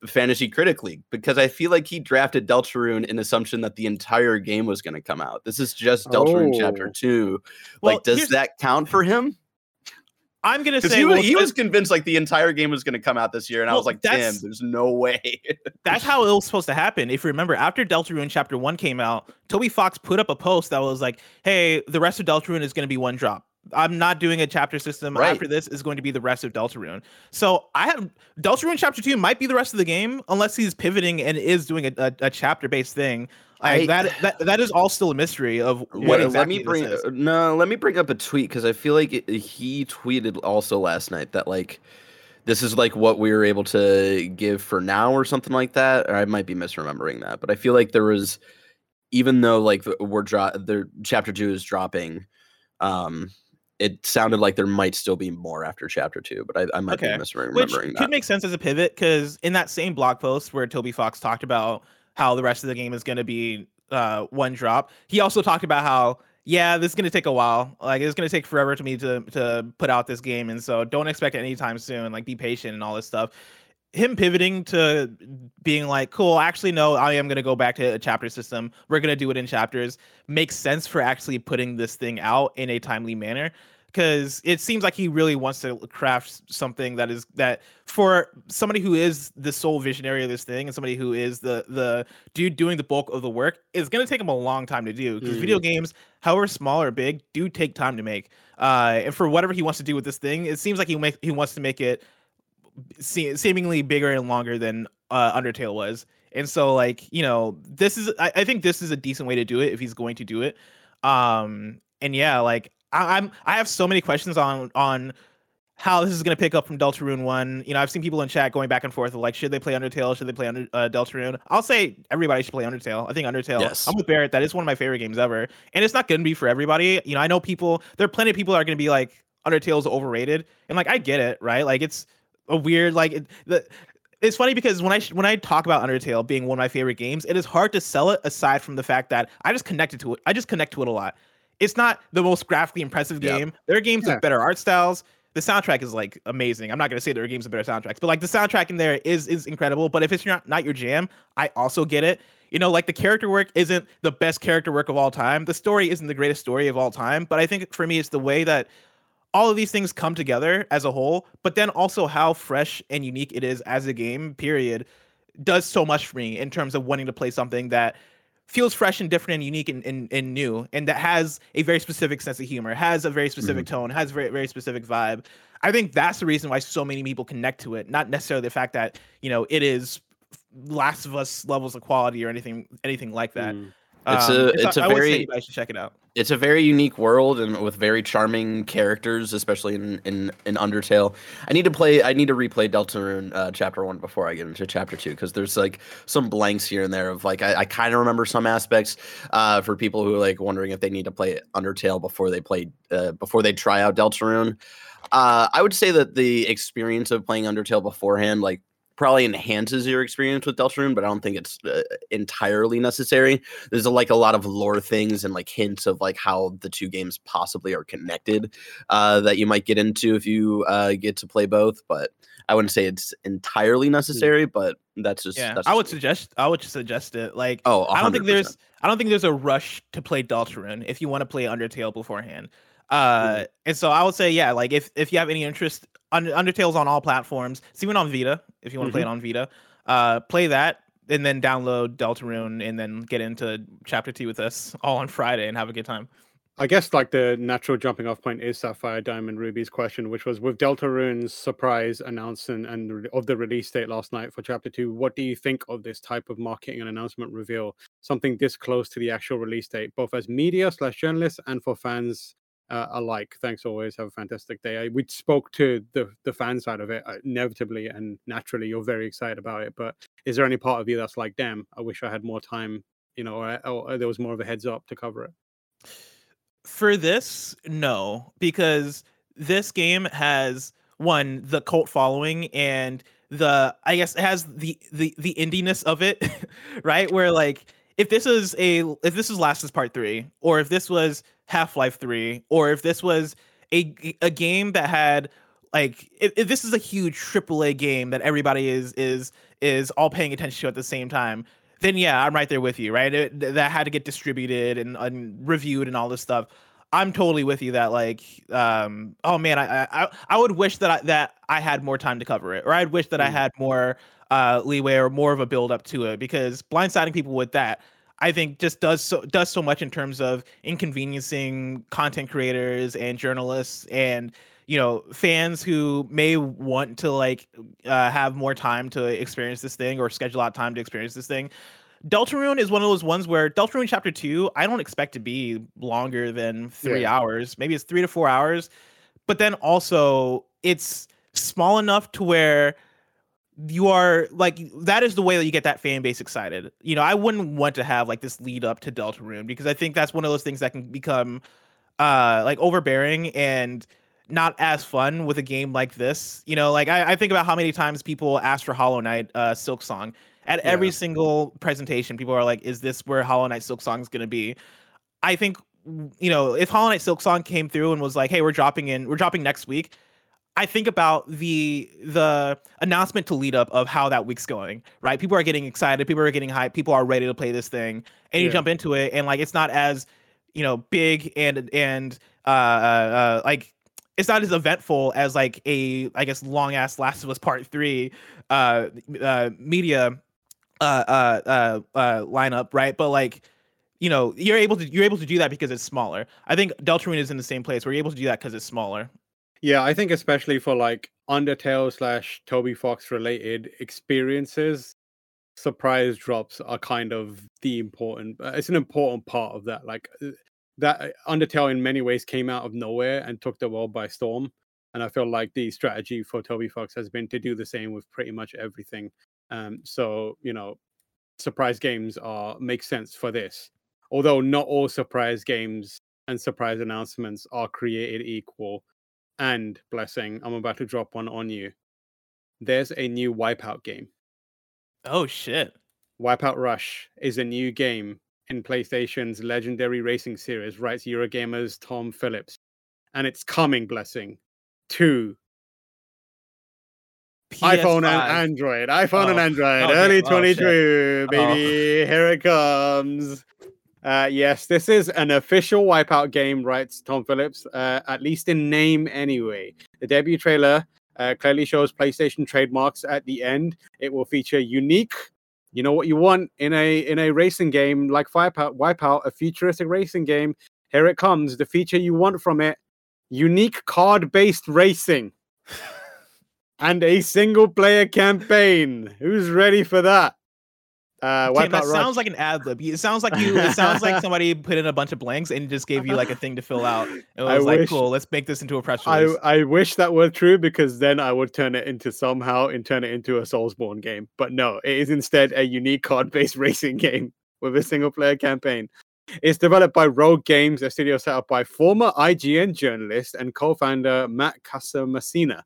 Fantasy Critic League because I feel like he drafted Deltarune in assumption that the entire game was going to come out. This is just Deltarune Chapter Oh. 2. Well, like, does that count for him? I'm gonna say he, well, was- he was convinced like the entire game was going to come out this year, and I was like, damn, there's no way. that's how it was supposed to happen. If you remember, after Deltarune Chapter One came out, Toby Fox put up a post that was like, "Hey, the rest of Deltarune is going to be one drop. I'm not doing a chapter system. Right. After this is going to be the rest of Deltarune." So I have Deltarune Chapter Two might be the rest of the game unless he's pivoting and is doing a, a, a chapter based thing. Like, I- that that that is all still a mystery of what Wait, exactly let me bring is. uh, no let me bring up a tweet because i feel like it, he tweeted also last night that like this is like what we were able to give for now or something like that or i might be misremembering that but i feel like there was even though like the- we're dro- the chapter two is dropping um it sounded like there might still be more after chapter two but i, I might Okay. be misremembering Which that could make sense as a pivot because in that same blog post where Toby Fox talked about how the rest of the game is going to be uh, one drop, he also talked about how yeah, this is going to take a while. Like it's going to take forever to me to to put out this game, and so don't expect it anytime soon. Like be patient and all this stuff. Him pivoting to being like, cool, actually, no, I am going to go back to a chapter system. We're going to do it in chapters. Makes sense for actually putting this thing out in a timely manner because it seems like he really wants to craft something that is that for somebody who is the sole visionary of this thing and somebody who is the the dude doing the bulk of the work is going to take him a long time to do because video games however small or big do take time to make. Uh and for whatever he wants to do with this thing it seems like he make he wants to make it se- seemingly bigger and longer than uh undertale was. And so like you know this is I, I think this is a decent way to do it if he's going to do it. Um and yeah like I, i'm i have so many questions on on how this is going to pick up from Deltarune 1. You know, I've seen people in chat going back and forth of like, should they play Undertale? Should they play under, uh, Deltarune? I'll say everybody should play Undertale. I think Undertale, Yes. I'm with Barrett. That is one of my favorite games ever. And it's not going to be for everybody. You know, I know people, there are plenty of people that are going to be like, Undertale's overrated. And like, I get it, right? Like, it's a weird, like, it, the, it's funny because when I when I talk about Undertale being one of my favorite games, it is hard to sell it aside from the fact that I just connected to it. I just connect to it a lot. It's not the most graphically impressive game. There are games Yeah. with better art styles. The soundtrack is like amazing. I'm not gonna say there are games with better soundtracks, but like the soundtrack in there is is incredible. But if it's not not your jam, I also get it. You know, like the character work isn't the best character work of all time. The story isn't the greatest story of all time. But I think for me, it's the way that all of these things come together as a whole, but then also how fresh and unique it is as a game, period, does so much for me in terms of wanting to play something that feels fresh and different and unique and, and, and new and that has a very specific sense of humor has a very specific tone has a very very specific vibe. I think that's the reason why so many people connect to it not necessarily the fact that you know it is last of us levels of quality or anything anything like that. Mm. It's Um, a- so it's a I would say very- you guys should check it out it's a very unique world and with very charming characters, especially in in, in Undertale. I need to play. I need to replay Deltarune uh, chapter one before I get into chapter two because there's like some blanks here and there of like I, I kind of remember some aspects. Uh, for people who are like wondering if they need to play Undertale before they play uh, before they try out Deltarune. Uh, I would say that the experience of playing Undertale beforehand, like probably enhances your experience with Deltarune, but I don't think it's uh, entirely necessary. There's like a lot of lore things and like hints of like how the two games possibly are connected uh, that you might get into if you uh, get to play both. But I wouldn't say it's entirely necessary. But that's just yeah That's i would suggest i would suggest it like Oh, I don't think there's I don't think there's a rush to play Deltarune if you want to play Undertale beforehand. Uh, and so I would say, yeah, like if if you have any interest, Undertale's on all platforms. It's even on Vita if you want to play it on Vita. Uh, play that and then download Deltarune and then get into Chapter Two with us all on Friday and have a good time. I guess like the natural jumping off point is Sapphire Diamond Ruby's question, which was with Deltarune's surprise announcement and of the release date last night for Chapter Two. What do you think of this type of marketing and announcement reveal? Something this close to the actual release date, both as media slash journalists and for fans uh, alike. Thanks always. Have a fantastic day. I, we spoke to the the fan side of it uh, inevitably and naturally. You're very excited about it, but is there any part of you that's like, damn, I wish I had more time? You know, or, or there was more of a heads up to cover it. For this, no, because this game has one the cult following and the I guess it has the the the indiness of it, right? Where like if this is a if this was Last is Part Three, or if this was Half Life Three, or if this was a a game that had like if, if this is a huge AAA game that everybody is is is all paying attention to at the same time, then yeah, I'm right there with you, right? It, that had to get distributed and, and reviewed and all this stuff. I'm totally with you that like um oh man I I I would wish that I that I had more time to cover it or I'd wish that mm. I had more uh leeway or more of a build up to it because blindsiding people with that I think just does so does so much in terms of inconveniencing content creators and journalists and you know fans who may want to like uh, have more time to experience this thing or schedule out time to experience this thing Deltarune is one of those ones where Deltarune Chapter Two, I don't expect to be longer than three yeah. hours. Maybe it's three to four hours, but then also it's small enough to where you are like that is the way that you get that fan base excited. You know, I wouldn't want to have like this lead up to Delta Deltarune because I think that's one of those things that can become uh like overbearing and not as fun with a game like this. You know, like I, I think about how many times people ask for Hollow Knight uh Silksong. at yeah. every single presentation, people are like, "Is this where Hollow Knight Silksong is going to be?" I think you know if Hollow Knight Silksong came through and was like, "Hey, we're dropping in, we're dropping next week." I think about the the announcement to lead up of how that week's going, right? People are getting excited, people are getting hyped, people are ready to play this thing, and you jump into it, and like it's not as you know big and and uh, uh, uh like it's not as eventful as like a I guess long ass Last of Us Part Three uh, uh media uh, uh, uh, uh, lineup, right? But like, you know, you're able to you're able to do that because it's smaller. I think Deltarune is in the same place where you're able to do that because it's smaller. Yeah, I think especially for like Undertale slash Toby Fox related experiences, surprise drops are kind of the important. Uh, it's an important part of that. Like uh, that uh, Undertale in many ways came out of nowhere and took the world by storm. And I feel like the strategy for Toby Fox has been to do the same with pretty much everything. Um, so you know, surprise games are make sense for this. Although not all surprise games and surprise announcements are created equal. And blessing, I'm about to drop one on you. There's a new Wipeout game. Oh shit. Wipeout Rush is a new game in PlayStation's legendary racing series, writes Eurogamer's Tom Phillips. And it's coming, blessing, to PS5. iPhone and Android. iPhone oh. and Android. Okay. Early 22, oh, baby. Oh. Here it comes. Uh, yes, this is an official Wipeout game, writes Tom Phillips, uh, at least in name anyway. The debut trailer uh, clearly shows PlayStation trademarks at the end. It will feature unique, you know what you want in a in a racing game like Wipeout, Wipeout, a futuristic racing game. Here it comes, the feature you want from it: unique card-based racing. and a single player campaign. Who's ready for that? Uh, Tim, that sounds like an ad lib. It sounds like you. It sounds like somebody put in a bunch of blanks and just gave you like a thing to fill out. It was I like, wish, cool. Let's make this into a press release. I, I wish that were true because then I would turn it into somehow and turn it into a Soulsborne game. But no, it is instead a unique card-based racing game with a single-player campaign. It's developed by Rogue Games, a studio set up by former IGN journalist and co-founder Matt Casamassina.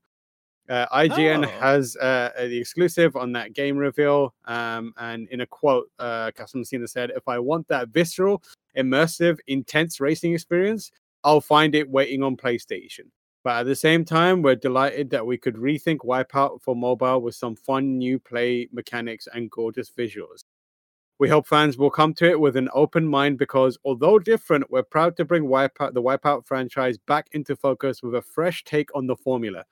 Uh, IGN oh. has uh, the exclusive on that game reveal. Um, and in a quote, uh, Casamassina said, If I want that visceral, immersive, intense racing experience, I'll find it waiting on PlayStation. But at the same time, we're delighted that we could rethink Wipeout for mobile with some fun new play mechanics and gorgeous visuals. We hope fans will come to it with an open mind because, although different, we're proud to bring Wipeout, the Wipeout franchise back into focus with a fresh take on the formula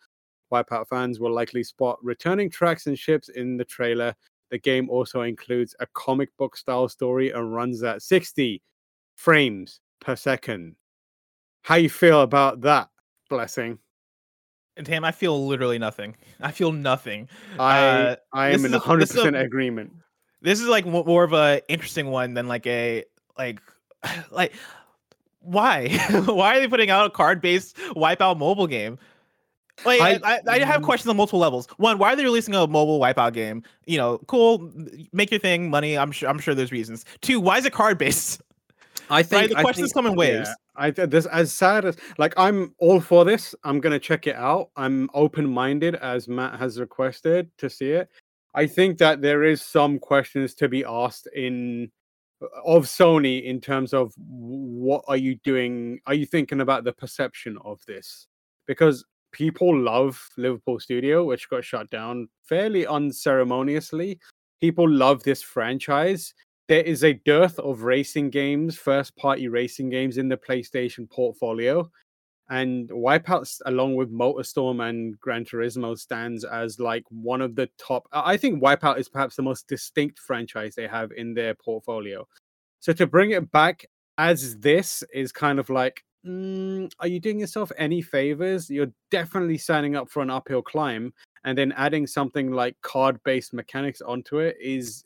Wipeout fans will likely spot returning tracks and ships in the trailer. The game also includes a comic book style story and runs at 60 frames per second. How you feel about that, Blessing? Damn, I feel literally nothing. I feel nothing. I uh, I am in 100% agreement. This is like more of a interesting one than like a like like why? why are they putting out a card-based Wipeout mobile game? Like I, I, I, have mm. questions on multiple levels. One, why are they releasing a mobile wipeout game? You know, cool, make your thing, money. I'm sure I'm sure there's reasons. Two, why is it card based? I think right? the questions think, come in waves. Yeah, I this as sad as like I'm all for this. I'm gonna check it out. I'm open minded as Matt has requested to see it. I think that there is some questions to be asked in of Sony in terms of what are you doing? Are you thinking about the perception of this? Because people love Liverpool Studio, which got shut down fairly unceremoniously. People love this franchise. There is a dearth of racing games, first party racing games in the PlayStation portfolio. And Wipeout, along with MotorStorm and Gran Turismo, stands as like one of the top. I think Wipeout is perhaps the most distinct franchise they have in their portfolio. So to bring it back as this is kind of like mm, are you doing yourself any favors? You're definitely signing up for an uphill climb, and then adding something like card based mechanics onto it is.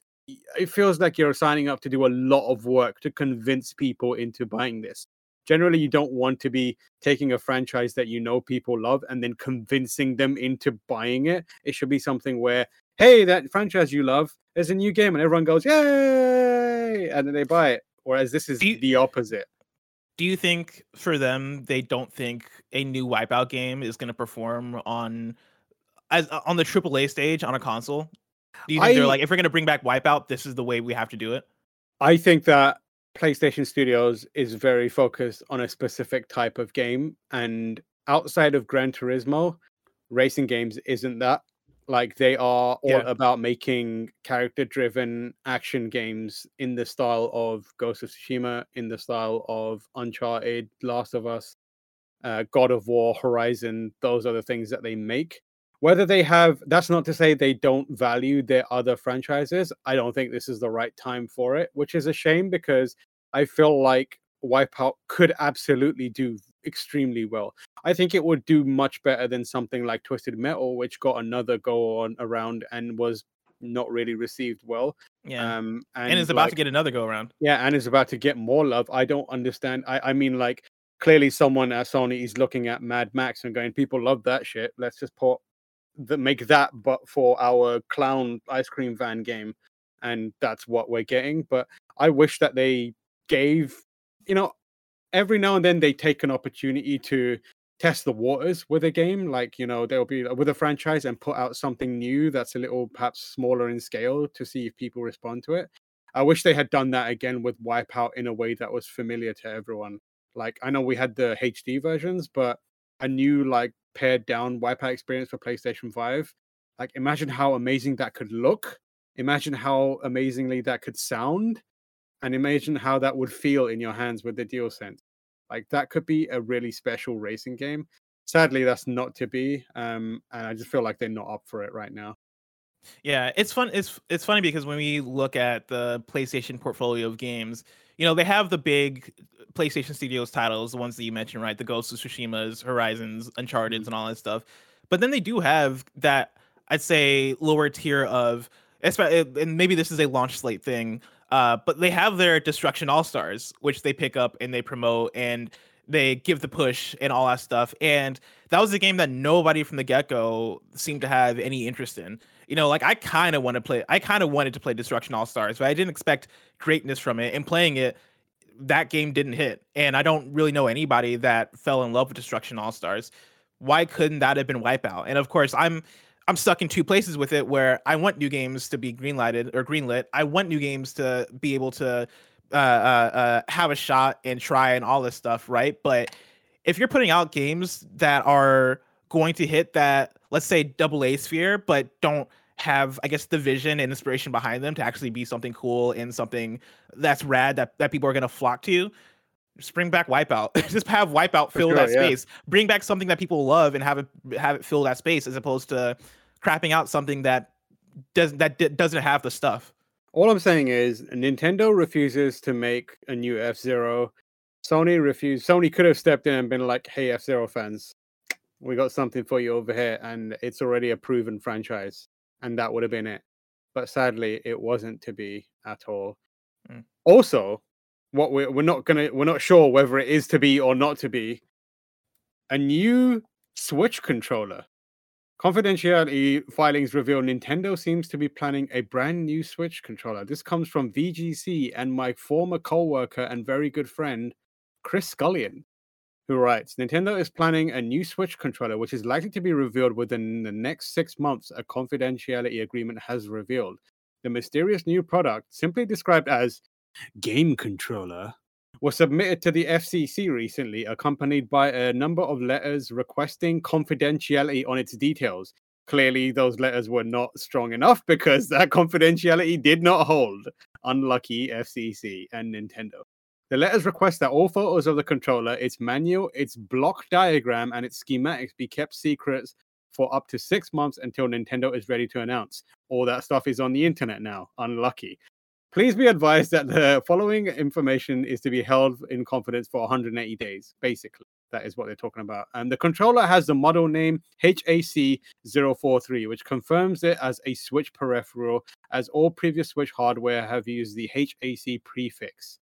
It feels like you're signing up to do a lot of work to convince people into buying this. Generally, you don't want to be taking a franchise that you know people love and then convincing them into buying it. It should be something where, hey, that franchise you love, there's a new game, and everyone goes, yay! And then they buy it. Whereas this is you- the opposite. Do you think for them they don't think a new wipeout game is going to perform on as on the AAA stage on a console? Do you think they're like if we're going to bring back wipeout, this is the way we have to do it? I think that PlayStation Studios is very focused on a specific type of game, and outside of Gran Turismo, racing games isn't that. Like they are all Yeah. about making character-driven action games in the style of Ghost of Tsushima, in the style of Uncharted, Last of Us, uh, God of War, Horizon. Those are the things that they make. Whether they have, that's not to say they don't value their other franchises. I don't think this is the right time for it, which is a shame because I feel like Wipeout could absolutely do extremely well. I think it would do much better than something like Twisted Metal, which got another go on around and was not really received well. Yeah. Um, and, and, it's about like, to get another go around. yeah, and is about to get more love. I don't understand. I, I mean, like, clearly someone at Sony is looking at Mad Max and going, people love that shit. Let's just put the make that, but for our clown ice cream van game. And that's what we're getting. But I wish that they gave, you know, every now and then they take an opportunity to test the waters with a game like you know they'll be uh, with a franchise and put out something new that's a little perhaps smaller in scale to see if people respond to it I wish they had done that again with Wipeout in a way that was familiar to everyone. Like I know we had the HD versions, but a new like pared down Wipeout experience for PlayStation 5. Like imagine how amazing that could look. Imagine how amazingly that could sound. And imagine how that would feel in your hands with the deal DualSense. Like that could be a really special racing game. Sadly, that's not to be. Um, and I just feel like they're not up for it right now. Yeah, it's fun. It's it's funny because when we look at the PlayStation portfolio of games, you know, they have the big PlayStation Studios titles, the ones that you mentioned, right? The Ghost of Tsushima's, Horizons, Uncharted, and all that stuff. But then they do have that, I'd say, lower tier of, and maybe this is a launch slate thing. Uh, but they have their Destruction All Stars, which they pick up and they promote and they give the push and all that stuff. And that was a game that nobody from the get go seemed to have any interest in. You know, like I kind of want to play, I kind of wanted to play Destruction All Stars, but I didn't expect greatness from it. And playing it, that game didn't hit. And I don't really know anybody that fell in love with Destruction All Stars. Why couldn't that have been Wipeout? And of course, I'm I'm stuck in two places with it where I want new games to be greenlighted or greenlit. I want new games to be able to uh, uh, uh, have a shot and try and all this stuff, right? But if you're putting out games that are going to hit that, let's say, double A sphere, but don't have, I guess, the vision and inspiration behind them to actually be something cool and something that's rad that, that people are going to flock to, just bring back Wipeout. just have Wipeout fill sure, that yeah. space. Bring back something that people love and have it have it fill that space, as opposed to crapping out something that doesn't that d- doesn't have the stuff. All I'm saying is Nintendo refuses to make a new F Zero. Sony refused. Sony could have stepped in and been like, "Hey, F Zero fans, we got something for you over here, and it's already a proven franchise," and that would have been it. But sadly, it wasn't to be at all. Mm. Also, what we're we're not gonna we're not sure whether it is to be or not to be a new Switch controller. Confidentiality filings reveal Nintendo seems to be planning a brand new Switch controller. This comes from VGC and my former co-worker and very good friend, Chris Scullion, who writes, Nintendo is planning a new Switch controller, which is likely to be revealed within the next six months, a confidentiality agreement has revealed. The mysterious new product, simply described as game controller, was submitted to the FCC recently, accompanied by a number of letters requesting confidentiality on its details. Clearly, those letters were not strong enough because that confidentiality did not hold. Unlucky FCC and Nintendo. The letters request that all photos of the controller, its manual, its block diagram, and its schematics be kept secrets for up to six months until Nintendo is ready to announce. All that stuff is on the internet now. Unlucky. Please be advised that the following information is to be held in confidence for 180 days, basically. That is what they're talking about. And the controller has the model name HAC043, which confirms it as a Switch peripheral, as all previous Switch hardware have used the HAC prefix.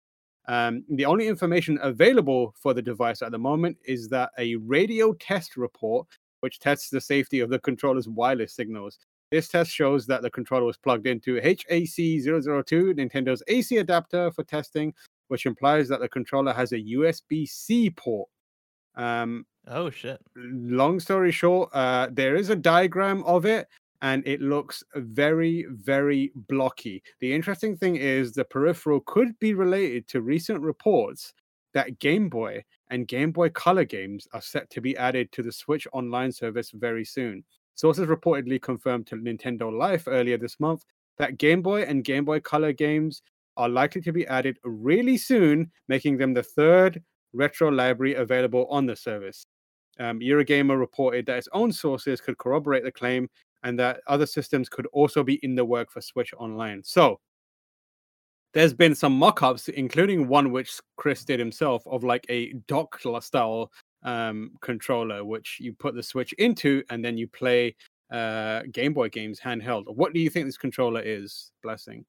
Um, the only information available for the device at the moment is that a radio test report, which tests the safety of the controller's wireless signals. This test shows that the controller was plugged into HAC002, Nintendo's AC adapter for testing, which implies that the controller has a USB C port. Um, Oh shit. long story short, uh, there is a diagram of it, and it looks very, very blocky. The interesting thing is the peripheral could be related to recent reports that Game Boy and Game Boy Color games are set to be added to the Switch Online service very soon. Sources reportedly confirmed to Nintendo Life earlier this month that Game Boy and Game Boy Color games are likely to be added really soon, making them the third retro library available on the service. Um, Eurogamer reported that its own sources could corroborate the claim and that other systems could also be in the work for Switch Online. So there's been some mock-ups, including one which Chris did himself of like a dock style um, controller, which you put the Switch into and then you play uh, Game Boy games handheld. What do you think this controller is? Blessing.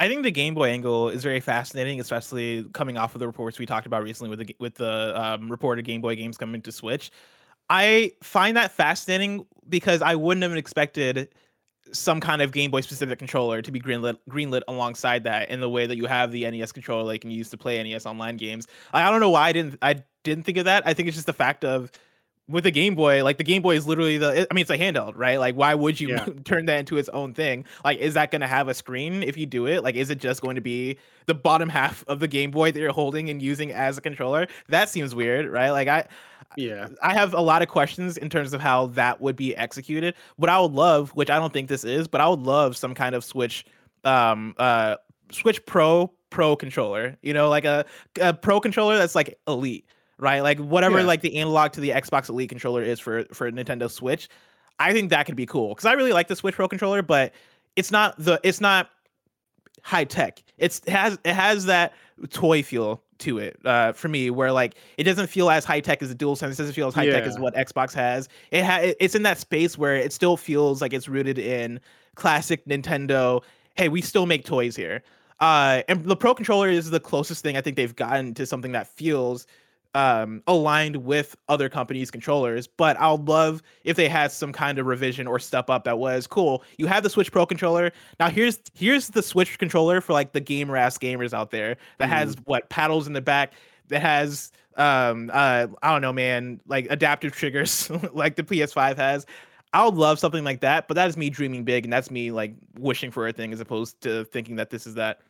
I think the Game Boy angle is very fascinating, especially coming off of the reports we talked about recently with the with the um, reported Game Boy games coming to Switch. I find that fascinating because I wouldn't have expected some kind of Game Boy specific controller to be greenlit greenlit alongside that in the way that you have the NES controller like you use to play NES online games. I, I don't know why I didn't I didn't think of that. I think it's just the fact of with the Game Boy, like the Game Boy is literally the I mean it's a handheld, right? Like why would you Yeah. turn that into its own thing? Like is that going to have a screen if you do it? Like is it just going to be the bottom half of the Game Boy that you're holding and using as a controller? That seems weird, right? Like I Yeah. I have a lot of questions in terms of how that would be executed. What I would love, which I don't think this is, but I would love some kind of Switch, um, uh, Switch Pro Pro controller. You know, like a, a Pro controller that's like elite, right? Like whatever, Yeah. like the analog to the Xbox Elite controller is for for Nintendo Switch. I think that could be cool because I really like the Switch Pro controller, but it's not the it's not high tech. It's it has it has that toy feel to it uh, for me, where like it doesn't feel as high tech as the DualSense. It doesn't feel as high tech as what Xbox has. It ha- it's in that space where it still feels like it's rooted in classic Nintendo. Hey, we still make toys here. Uh, and the Pro controller is the closest thing I think they've gotten to something that feels um aligned with other companies controllers but i would love if they had some kind of revision or step up that was cool you have the switch pro controller. Now here's here's the switch controller for like the gamer ass gamers out there that has what paddles in the back that has um uh i don't know man like adaptive triggers like the ps5 has. I would love something like that but that is me dreaming big and that's me like wishing for a thing as opposed to thinking that this is that.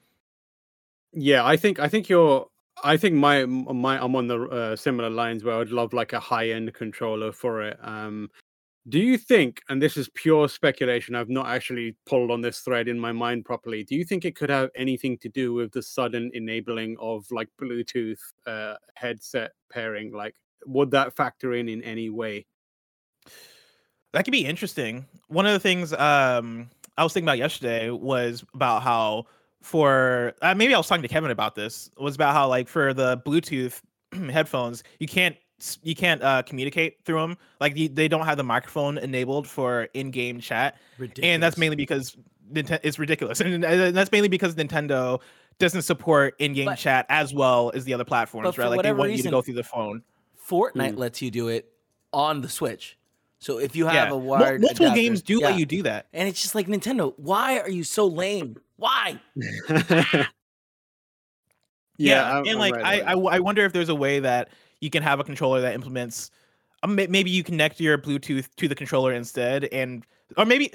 Yeah, I think I think you're. I think my my I'm on the uh, similar lines where I'd love like a high end controller for it. Um, do you think, and this is pure speculation, I've not actually pulled on this thread in my mind properly. Do you think it could have anything to do with the sudden enabling of like Bluetooth uh, headset pairing? Like, would that factor in in any way? That could be interesting. One of the things um I was thinking about yesterday was about how for uh, maybe I was talking to Kevin about this was about how like for the Bluetooth headphones you can't you can't uh, communicate through them like the, they don't have the microphone enabled for in-game chat ridiculous. and that's mainly because Nintendo it's ridiculous and, and that's mainly because Nintendo doesn't support in-game But- chat as well as the other platforms right like they whatever want you to go through the phone Fortnite Mm. lets you do it on the Switch. So if you have yeah a Mul- wired multiple adapter- games do yeah. let you do that and it's just like Nintendo. Why are you so lame? Why? yeah, yeah, I'm- and like right I. I I wonder if there's a way that you can have a controller that implements um, maybe you connect your bluetooth to the controller instead and or maybe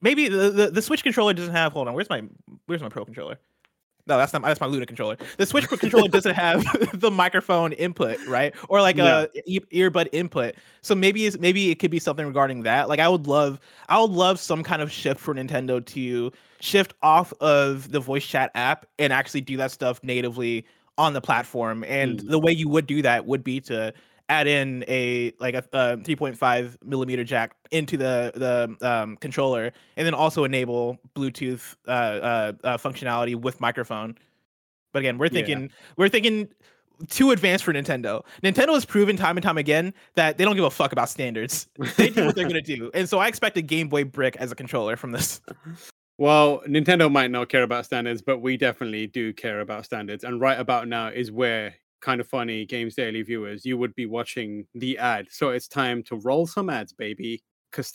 maybe the, the, the switch controller doesn't have hold on where's my where's my pro controller No, that's not that's my Luna controller. The Switch controller doesn't have the microphone input, right? Or like a e- earbud input. So maybe it's maybe it could be something regarding that. Like I would love I would love some kind of shift for Nintendo to shift off of the voice chat app and actually do that stuff natively on the platform. And Mm. the way you would do that would be to add in a like a, a 3.5 millimeter jack into the the um, controller, and then also enable Bluetooth uh, uh, uh, functionality with microphone. But again, we're Yeah. thinking we're thinking too advanced for Nintendo. Nintendo has proven time and time again that they don't give a fuck about standards. They do what they're gonna do, and so I expect a Game Boy Brick as a controller from this. Well, Nintendo might not care about standards, but we definitely do care about standards. And right about now is where kind of funny Games Daily viewers, you would be watching the ad. So it's time to roll some ads, baby. Cause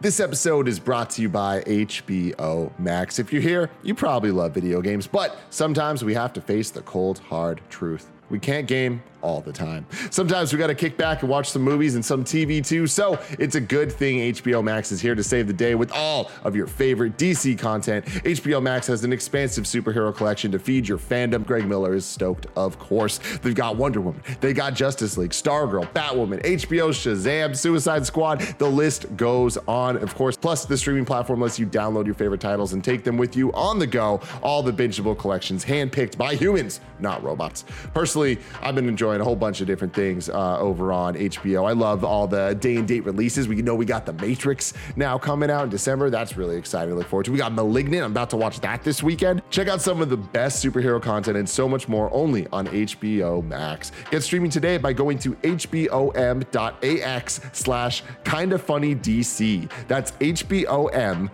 This episode is brought to you by HBO Max. If you're here, you probably love video games, but sometimes we have to face the cold, hard truth. We can't game all the time. Sometimes we got to kick back and watch some movies and some TV too. So it's a good thing HBO Max is here to save the day with all of your favorite DC content. HBO Max has an expansive superhero collection to feed your fandom. Greg Miller is stoked, of course. They've got Wonder Woman, they got Justice League, Stargirl, Batwoman, HBO, Shazam, Suicide Squad. The list goes on, of course. Plus, the streaming platform lets you download your favorite titles and take them with you on the go. All the bingeable collections handpicked by humans, not robots. Personally, I've been enjoying a whole bunch of different things uh, over on HBO. I love all the day and date releases. We know we got The Matrix now coming out in December. That's really exciting to look forward to. We got Malignant. I'm about to watch that this weekend. Check out some of the best superhero content and so much more only on HBO Max. Get streaming today by going to hbom.ax slash kinda funny DC. That's hbom.ax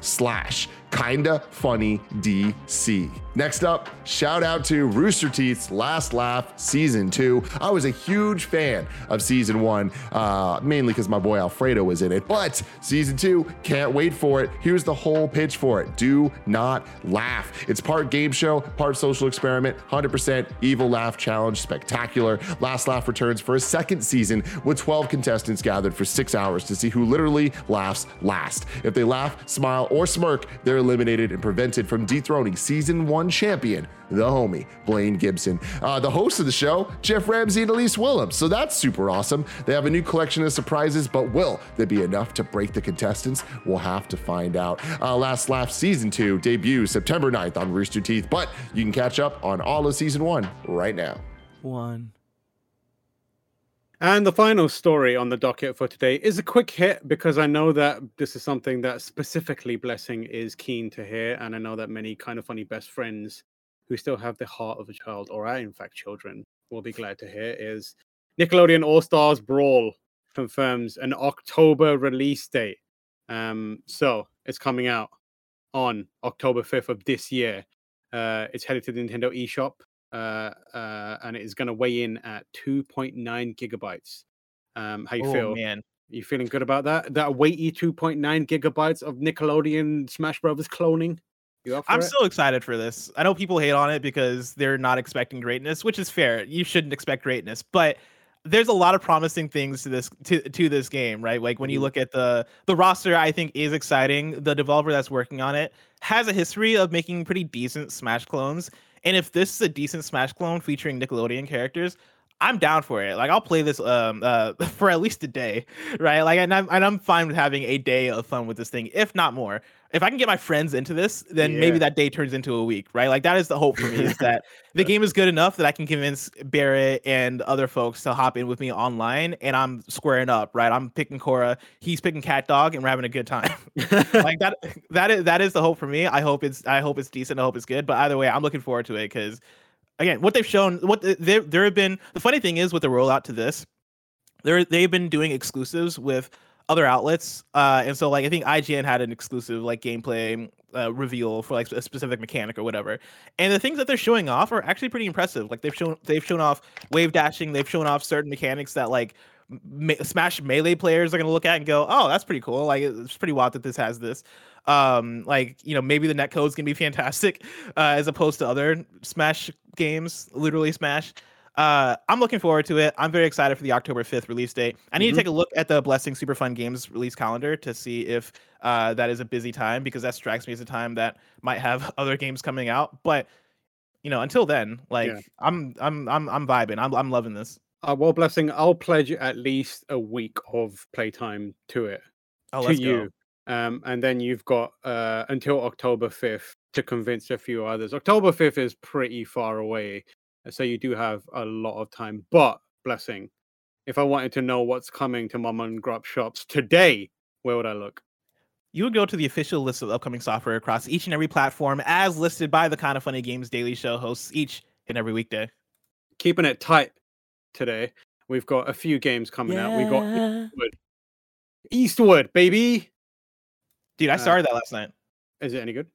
slash kinda funny DC. Next up, shout out to Rooster Teeth's Last Laugh Season 2. I was a huge fan of Season 1, uh, mainly because my boy Alfredo was in it, but Season 2, can't wait for it. Here's the whole pitch for it Do not laugh. It's part game show, part social experiment, 100% evil laugh challenge, spectacular. Last Laugh returns for a second season with 12 contestants gathered for six hours to see who literally laughs last. If they laugh, smile, or smirk, they're eliminated and prevented from dethroning season one champion, the homie, Blaine Gibson. Uh, the host of the show, Geoff Ramsey and Elise Willems. So that's super awesome. They have a new collection of surprises, but will there be enough to break the contestants? We'll have to find out. Uh, Last Laugh Season 2 debuts September 9th on Rooster Teeth, but you can catch up on all of Season 1 right now. One. And the final story on the docket for today is a quick hit because I know that this is something that specifically Blessing is keen to hear. And I know that many kind of funny best friends who still have the heart of a child, or are in fact children, will be glad to hear is Nickelodeon All Stars Brawl confirms an October release date. Um, so it's coming out on October 5th of this year. Uh, it's headed to the Nintendo eShop and it is going to weigh in at 2.9 gigabytes. Um, how you oh feel? man, You feeling good about that? That weighty 2.9 gigabytes of Nickelodeon Smash Brothers cloning? You up for I'm it? so excited for this. I know people hate on it because they're not expecting greatness, which is fair. You shouldn't expect greatness, but there's a lot of promising things to this to, to this game, right? Like when you Mhm. look at the the roster, I think is exciting. The developer that's working on it has a history of making pretty decent Smash clones, and if this is a decent Smash clone featuring Nickelodeon characters, I'm down for it. Like I'll play this um uh for at least a day, right? Like and I'm and I'm fine with having a day of fun with this thing, if not more. If I can get my friends into this, then maybe that day turns into a week, right? Like that is the hope for me is that the game is good enough that I can convince Barrett and other folks to hop in with me online, and I'm squaring up, right? I'm picking Korra, he's picking CatDog, and we're having a good time. like that that is that is the hope for me. I hope it's I hope it's decent. I hope it's good. But either way, I'm looking forward to it because again, what they've shown, what the- there there have been. The funny thing is with the rollout to this, there they've been doing exclusives with other outlets, uh, and so like I think IGN had an exclusive like gameplay uh, reveal for like a specific mechanic or whatever. And the things that they're showing off are actually pretty impressive. Like they've shown they've shown off wave dashing, they've shown off certain mechanics that like me- Smash melee players are gonna look at and go, "Oh, that's pretty cool." Like it's pretty wild that this has this. Um, like you know, maybe the netcode's gonna be fantastic, uh, as opposed to other Smash games, literally Smash. Uh, I'm looking forward to it. I'm very excited for the October 5th release date. I need Mhm. to take a look at the Blessing Super Fun Games release calendar to see if uh, that is a busy time because that strikes me as a time that might have other games coming out. But you know, until then, like Yeah. I'm I'm I'm I'm vibing. I'm I'm loving this. Uh, well, blessing. I'll pledge at least a week of playtime to it. Oh, to you. go. Um, and then you've got uh, until October 5th to convince a few others. October 5th is pretty far away, so you do have a lot of time. But blessing, if I wanted to know what's coming to mom and grub shops today, where would I look? You would go to the official list of upcoming software across each and every platform as listed by the Kind of Funny Games Daily Show hosts each and every weekday. Keeping it tight today. We've got a few games coming out. We got Eastward, Eastward, baby. Dude, I Uh, started that last night. Is it any good?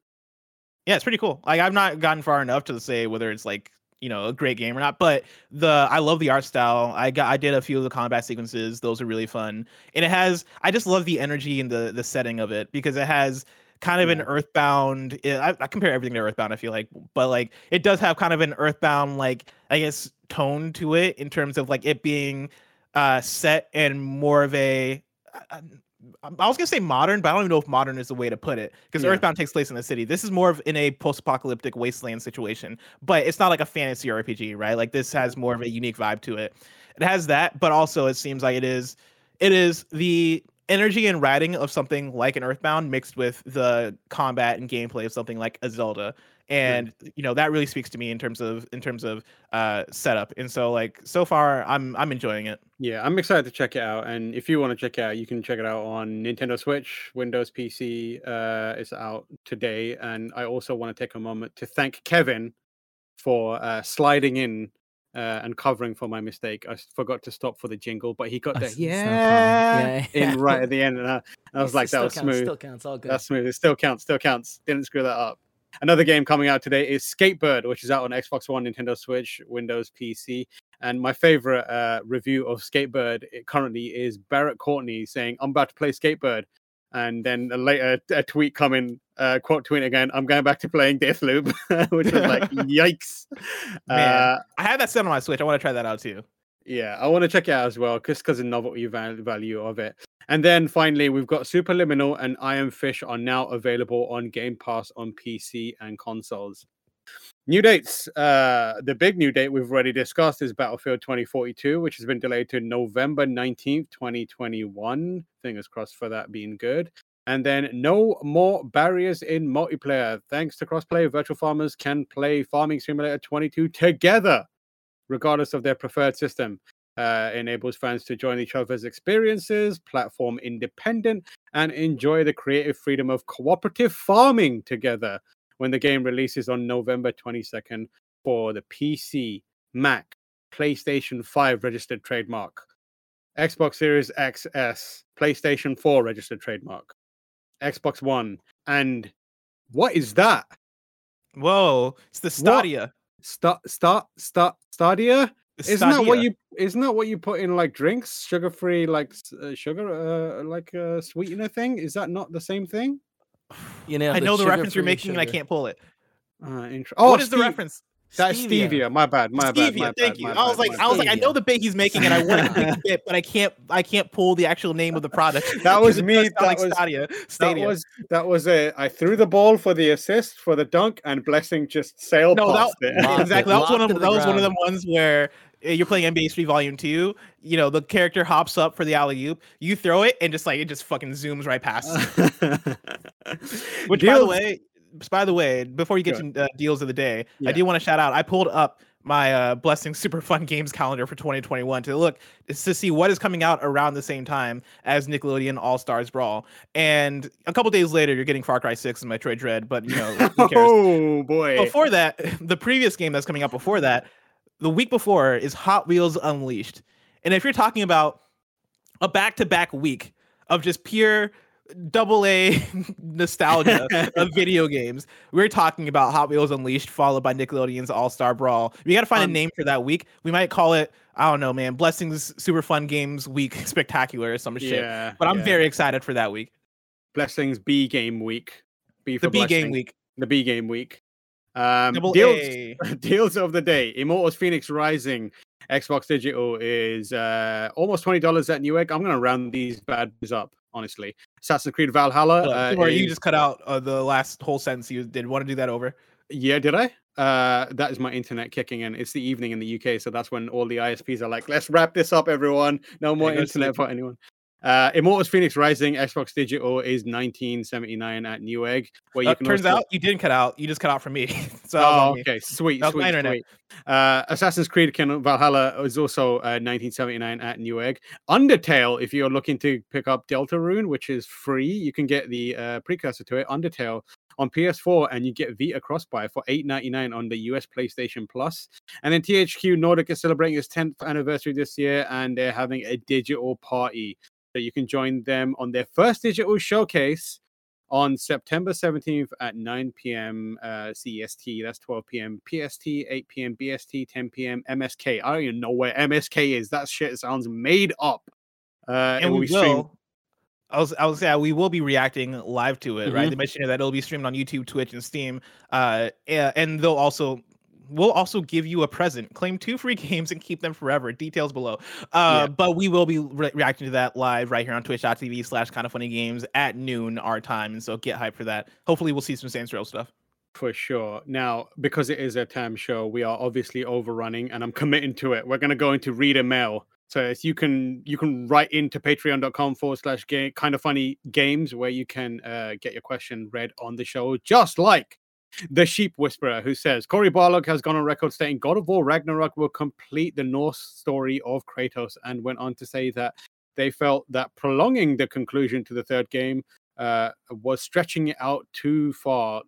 Yeah, it's pretty cool. Like I've not gotten far enough to say whether it's like you know a great game or not, but the I love the art style. I got I did a few of the combat sequences; those are really fun, and it has. I just love the energy and the the setting of it because it has kind of an Earthbound. I, I compare everything to Earthbound. I feel like, but like it does have kind of an Earthbound like I guess tone to it in terms of like it being uh set and more of a. I- was gonna say modern, but I don't even know if modern is the way to put it because Yeah. Earthbound takes place in the city. This is more of in a post-apocalyptic wasteland situation, but it's not like a fantasy RPG, right? Like this has more of a unique vibe to it. It has that, but also it seems like it is, it is the energy and writing of something like an Earthbound mixed with the combat and gameplay of something like a Zelda, and you know that really speaks to me in terms of in terms of uh setup. And so like so far, I'm I'm enjoying it. Yeah, I'm excited to check it out. And if you want to check it out, you can check it out on Nintendo Switch, Windows PC. Uh, it's out today. And I also want to take a moment to thank Kevin for uh, sliding in uh, and covering for my mistake. I forgot to stop for the jingle, but he got Oh, the it's no yeah. Yeah, in right at the end. And I, I was It's- like, that still was counts, smooth. Still counts. All good. That's smooth. It still counts. Still counts. Didn't screw that up. Another game coming out today is Skatebird, which is out on Xbox One, Nintendo Switch, Windows PC. And my favorite uh, review of Skatebird currently is Barrett Courtney saying, "I'm about to play Skatebird," and then a later a tweet coming, uh, quote tweet again, "I'm going back to playing Deathloop," which was like, "Yikes!" Man. Uh, I have that set on my Switch. I want to try that out too. Yeah, I want to check it out as well, just because of the novelty value of it. And then finally, we've got Superliminal and Iron Fish are now available on Game Pass on PC and consoles. New dates. Uh, the big new date we've already discussed is Battlefield 2042, which has been delayed to November 19th, 2021. Fingers crossed for that being good. And then no more barriers in multiplayer. Thanks to crossplay, virtual farmers can play Farming Simulator 22 together, regardless of their preferred system. Uh, enables fans to join each other's experiences, platform independent, and enjoy the creative freedom of cooperative farming together when the game releases on November 22nd for the PC, Mac, PlayStation 5 registered trademark, Xbox Series XS, PlayStation 4 registered trademark, Xbox One, and what is that? Whoa, it's the What? Stadia. Start, start, start, Stadia? The Isn't that what you? Isn't that what you put in like drinks, sugar-free, like uh, sugar, uh, like uh, sweetener thing? Is that not the same thing? You know, I know the reference you're sugar-free making, and I can't pull it. Uh, intro- oh, what is the reference? That's Stevia. stevia. My bad. My bad. Stevia. My thank bad, you. my I was bad, like, I was bad. like, I know the bit he's making, and I want to make the bit, but I can't. I can't pull the actual name of the product. That was me, that like was- Stadia. That was that was it. I threw the ball for the assist for the dunk, and blessing just sailed no, that, past it. Exactly. it, That was one of it that to the was one of the ones where uh, you're playing NBA Street Volume Two. You know, the character hops up for the alley oop. You throw it, and just like it just fucking zooms right past. Which, by the way, by the way, before you get Go to uh, deals of the day, Yeah. I do want to shout out. I pulled up my uh, Blessing Super Fun Games calendar for 2021 to look to see what is coming out around the same time as Nickelodeon All Stars Brawl. And a couple days later, you're getting Far Cry 6 and Metroid Dread. But you know, who cares? oh boy! before that, the previous game that's coming out before that, the week before is Hot Wheels Unleashed. And if you're talking about a back-to-back week of just pure double A nostalgia of video games, we're talking about Hot Wheels Unleashed followed by Nickelodeon's All-Star Brawl. We got to find a Um, name for that week. We might call it I don't know, man, Blessings Super Fun Games Week Spectacular or some shit. yeah, But I'm yeah. very excited for that week. blessings B game week. B for The B game week. The B game week. Um, Double deals, A. deals of the day: Immortals Fenyx Rising Xbox Digital is uh, almost twenty dollars at Newegg. I'm gonna round these bad boys up, honestly. Assassin's Creed Valhalla. Uh, Or you just cut out uh, the last whole sentence you did. Want to do that over? Yeah, did I? Uh, that is my internet kicking in. It's the evening in the UK, so that's when all the ISPs are like, "Let's wrap this up, everyone. No more internet for anyone." Uh, Immortals Fenyx Rising Xbox Digital is 1979 at Newegg. Where you Uh, can turns also- out you didn't cut out. You just cut out from me. so Oh, me. okay, sweet, That was my sweet, internet. sweet. Uh, Assassin's Creed Ken- Valhalla is also uh, 1979 at Newegg. Undertale, if you're looking to pick up Deltarune, which is free, you can get the uh, precursor to it, Undertale, on PS4, and you get Vita Crossbuy for 8.99 on the US PlayStation Plus. And then THQ Nordic is celebrating its 10th anniversary this year, and they're having a digital party. So you can join them on their first digital showcase on September 17th at 9 p.m. Uh, CEST. That's 12 p.m. PST, 8 p.m. BST, 10 p.m. MSK. I don't even know where MSK is. That shit sounds made up. Uh, and we will. I was, I was, yeah, we will be reacting live to it, right? Mhm. They mentioned that it'll be streamed on YouTube, Twitch, and Steam. Uh, yeah, and they'll also, we'll also give you a present. Claim two free games and keep them forever. Details below. Uh, Yeah. but we will be re- reacting to that live right here on Twitch.tv slash Kind of Funny Games at noon our time, and so get hyped for that. Hopefully, we'll see some Saints Row stuff. For sure. Now, because it is a time show, we are obviously overrunning, and I'm committing to it. We're going to go into reader mail. So if you can you can write into patreon.com forward slash game kind of funny games where you can uh, get your question read on the show, just like the sheep whisperer who says Cory Barlog has gone on record stating God of War Ragnarok will complete the Norse story of Kratos and went on to say that they felt that prolonging the conclusion to the third game uh, was stretching it out too far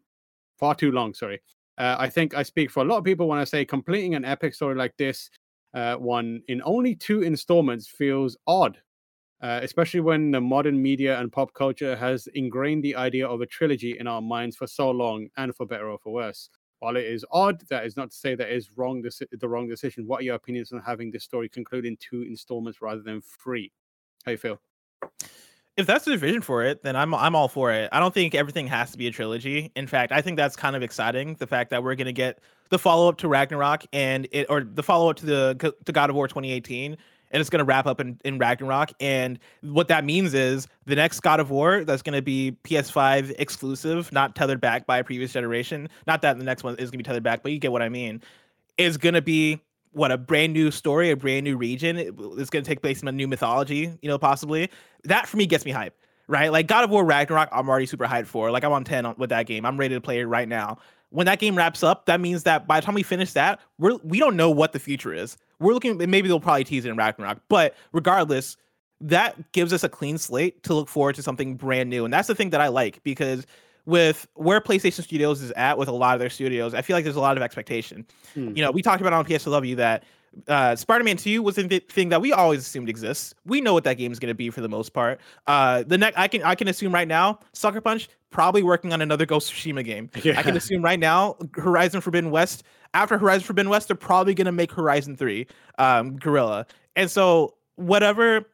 far too long. Sorry. Uh, I think I speak for a lot of people when I say completing an epic story like this uh, one in only two installments feels odd, uh, especially when the modern media and pop culture has ingrained the idea of a trilogy in our minds for so long, and for better or for worse. While it is odd, that is not to say that is wrong. The wrong decision. What are your opinions on having this story conclude in two installments rather than three? How you feel? if that's the vision for it, then I'm I'm all for it. I don't think everything has to be a trilogy. In fact, I think that's kind of exciting. The fact that we're gonna get the follow up to Ragnarok and it or the follow up to the to God of War 2018, and it's gonna wrap up in, in Ragnarok. And what that means is the next God of War that's gonna be PS5 exclusive, not tethered back by a previous generation. Not that the next one is gonna be tethered back, but you get what I mean. Is gonna be what a brand new story, a brand new region. It- It's going to take place in a new mythology, you know, possibly. That for me gets me hyped, right? Like God of War Ragnarok, I'm already super hyped for. Like I'm on 10 with that game. I'm ready to play it right now. When that game wraps up, that means that by the time we finish that, we're we don't know what the future is. We're looking maybe they'll probably tease it in Ragnarok, but regardless, that gives us a clean slate to look forward to something brand new. And that's the thing that I like because with where PlayStation Studios is at with a lot of their studios, I feel like there's a lot of expectation. Hmm. You know, we talked about on PSLW that uh, Spider-Man 2 was the thing that we always assumed exists. We know what that game is going to be for the most part. Uh, the next I can I can assume right now, Sucker Punch probably working on another Ghost of Tsushima game. I can assume right now, Horizon Forbidden West. After Horizon Forbidden West, they're probably going to make Horizon 3, um, Guerrilla. And so whatever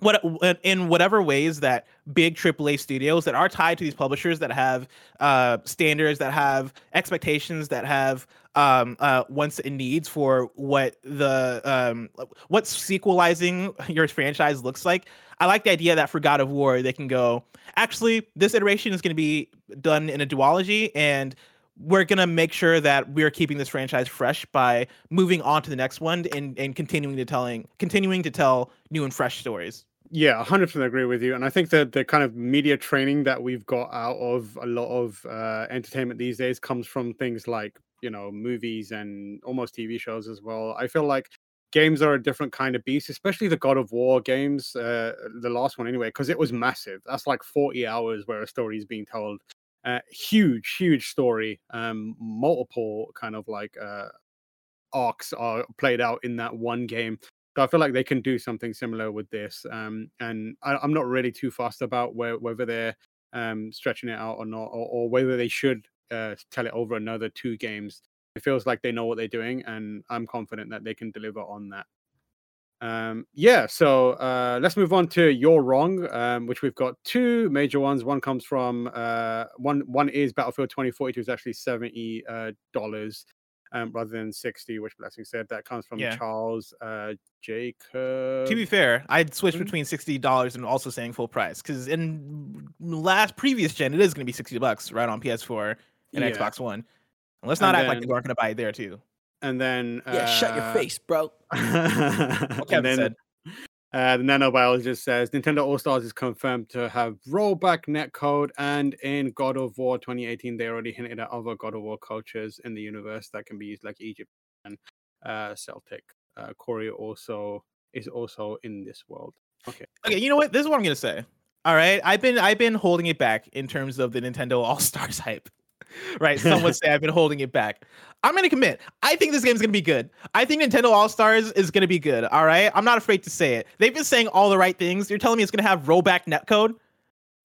what in whatever ways that big AAA studios that are tied to these publishers that have uh, standards, that have expectations, that have um, uh, wants and needs for what the um, what sequelizing your franchise looks like. I like the idea that for God of War they can go. Actually, this iteration is going to be done in a duology, and we're gonna make sure that we're keeping this franchise fresh by moving on to the next one and, and continuing to telling continuing to tell new and fresh stories. Yeah, 100% agree with you. And I think that the kind of media training that we've got out of a lot of uh, entertainment these days comes from things like, you know, movies and almost TV shows as well. I feel like games are a different kind of beast, especially the God of War games, uh, the last one anyway, because it was massive. That's like 40 hours where a story is being told. Uh, huge, huge story. Um, multiple kind of like uh, arcs are played out in that one game. So I feel like they can do something similar with this. Um, and I, I'm not really too fussed about where, whether they're um, stretching it out or not, or, or whether they should uh, tell it over another two games. It feels like they know what they're doing, and I'm confident that they can deliver on that. Um, yeah, so uh, let's move on to You're Wrong, um, which we've got two major ones. One comes from uh, one. One is Battlefield 2042, is actually seventy uh, dollars. Um, rather than 60, which Blessing said. That comes from Yeah. Charles uh, Jacob. To be fair, I'd switch Mhm. between sixty dollars and also saying full price because in last previous gen it is going to be sixty bucks right on PS4 and Yeah. Xbox One. And let's not And act like then- people aren't going to buy it there too. and then Yeah, shut your uh, face, bro. and Kevin then said. Uh, the nanobiologist says Nintendo All Stars is confirmed to have rollback netcode, and in God of War 2018, they already hinted at other God of War cultures in the universe that can be used, like Egypt and uh, Celtic. Uh, Korra also is also in this world. Okay. Okay, you know what? This is what I'm gonna say. All right, I've been I've been holding it back in terms of the Nintendo All Stars hype. Right, some would say I've been holding it back. I'm gonna commit. I think this game's gonna be good. I think Nintendo All Stars is gonna be good. All right, I'm not afraid to say it. They've been saying all the right things. You're telling me it's gonna have rollback netcode.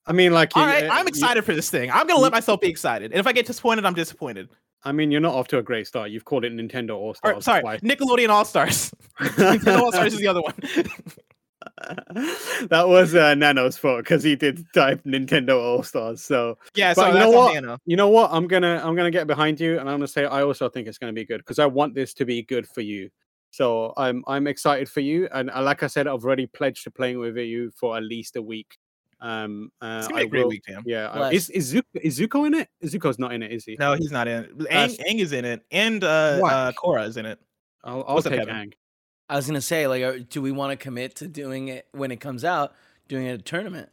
I mean, like, All you- right, uh, I'm you- excited for this thing. I'm gonna let myself be excited, and if I get disappointed, I'm disappointed. I mean, you're not off to a great start. You've called it Nintendo All Stars. sorry, twice. Nickelodeon All Stars. Nintendo All Stars is the other one. that was uh, Nano's fault because he did type Nintendo All Stars. So yeah, But so you know what? Nano. you know what? I'm gonna I'm gonna get behind you, and I'm gonna say I also think it's gonna be good because I want this to be good for you. So I'm I'm excited for you, and uh, like I said, I've already pledged to playing with you for at least a week. Um, uh, It's gonna be I a great will- week, Tam. Yeah, I- is is Zuko, is Zuko in it? Zuko's not in it, is he? No, he's not in it. Aang, That's- Aang is in it, and uh, uh, Whack. Korra is in it. I'll, I'll take Kevin? Aang. I was gonna say, like, uh, do we want to commit to doing it when it comes out, doing a tournament?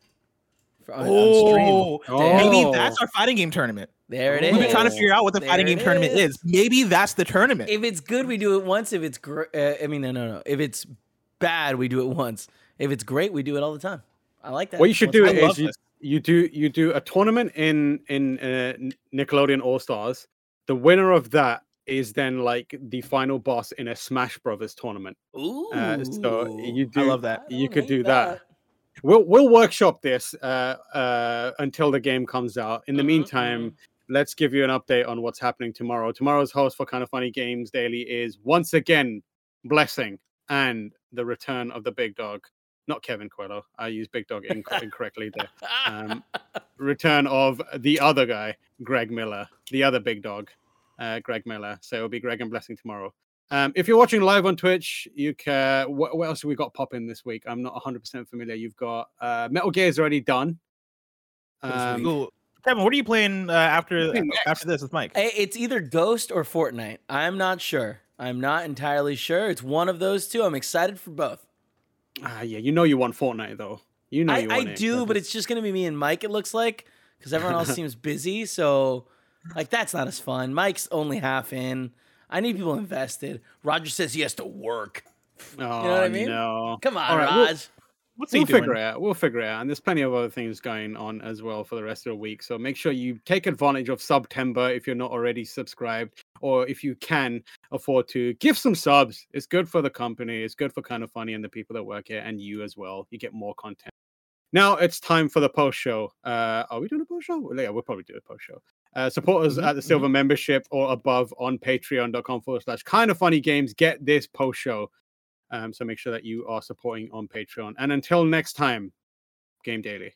For, on, on stream? Oh. maybe Oh. that's our fighting game tournament. There it is. We've been trying to figure out what the There fighting it game tournament is. is. Maybe that's the tournament. If it's good, we do it once. If it's great, uh, I mean, no, no, no. If it's bad, we do it once. If it's great, we do it all the time. I like that. What you should Once do a I is you, you do you do a tournament in in uh, Nickelodeon All Stars. The winner of that is then like the final boss in a Smash Brothers tournament. Ooh, Uh, so you do, I love that. I you could do that. We'll we'll workshop this uh, uh, until the game comes out. In the meantime, let's give you an update on what's happening tomorrow. Tomorrow's host for Kind of Funny Games Daily is once again Blessing and the return of the big dog. Not Kevin Coelho. I use big dog inc- incorrectly there. Um, return of the other guy, Greg Miller, the other big dog, uh, Greg Miller. So it'll be Greg and Blessing tomorrow. Um, if you're watching live on Twitch, you can. What, what else have we got popping this week? I'm not 100% familiar. You've got uh, Metal Gear is already done. Um, Cool. Kevin, what are you playing uh, after playing after this with Mike? It's either Ghost or Fortnite. I'm not sure. I'm not entirely sure. It's one of those two. I'm excited for both. ah, yeah, you know you want Fortnite though. You know I, you I want it. I do, but it's just gonna be me and Mike. It looks like because everyone else seems busy. So, like, that's not as fun. Mike's only half in. I need people invested. Roger says he has to work. Oh, what I mean? No. Come on, All right, we'll- Raj. What's We'll he doing? figure it out. We'll figure it out. And there's plenty of other things going on as well for the rest of the week. So make sure you take advantage of September if you're not already subscribed, or if you can afford to give some subs. It's good for the company. It's good for kind of funny and the people that work here and you as well. You get more content. Now it's time for the post show. Uh, are we doing a post show? Yeah, we'll probably do a post show. Uh, support us Mhm, at the silver membership or above on patreon.com forward slash kind of funny games. Get this post show. Um, so make sure that you are supporting on Patreon. And until next time, Game Daily.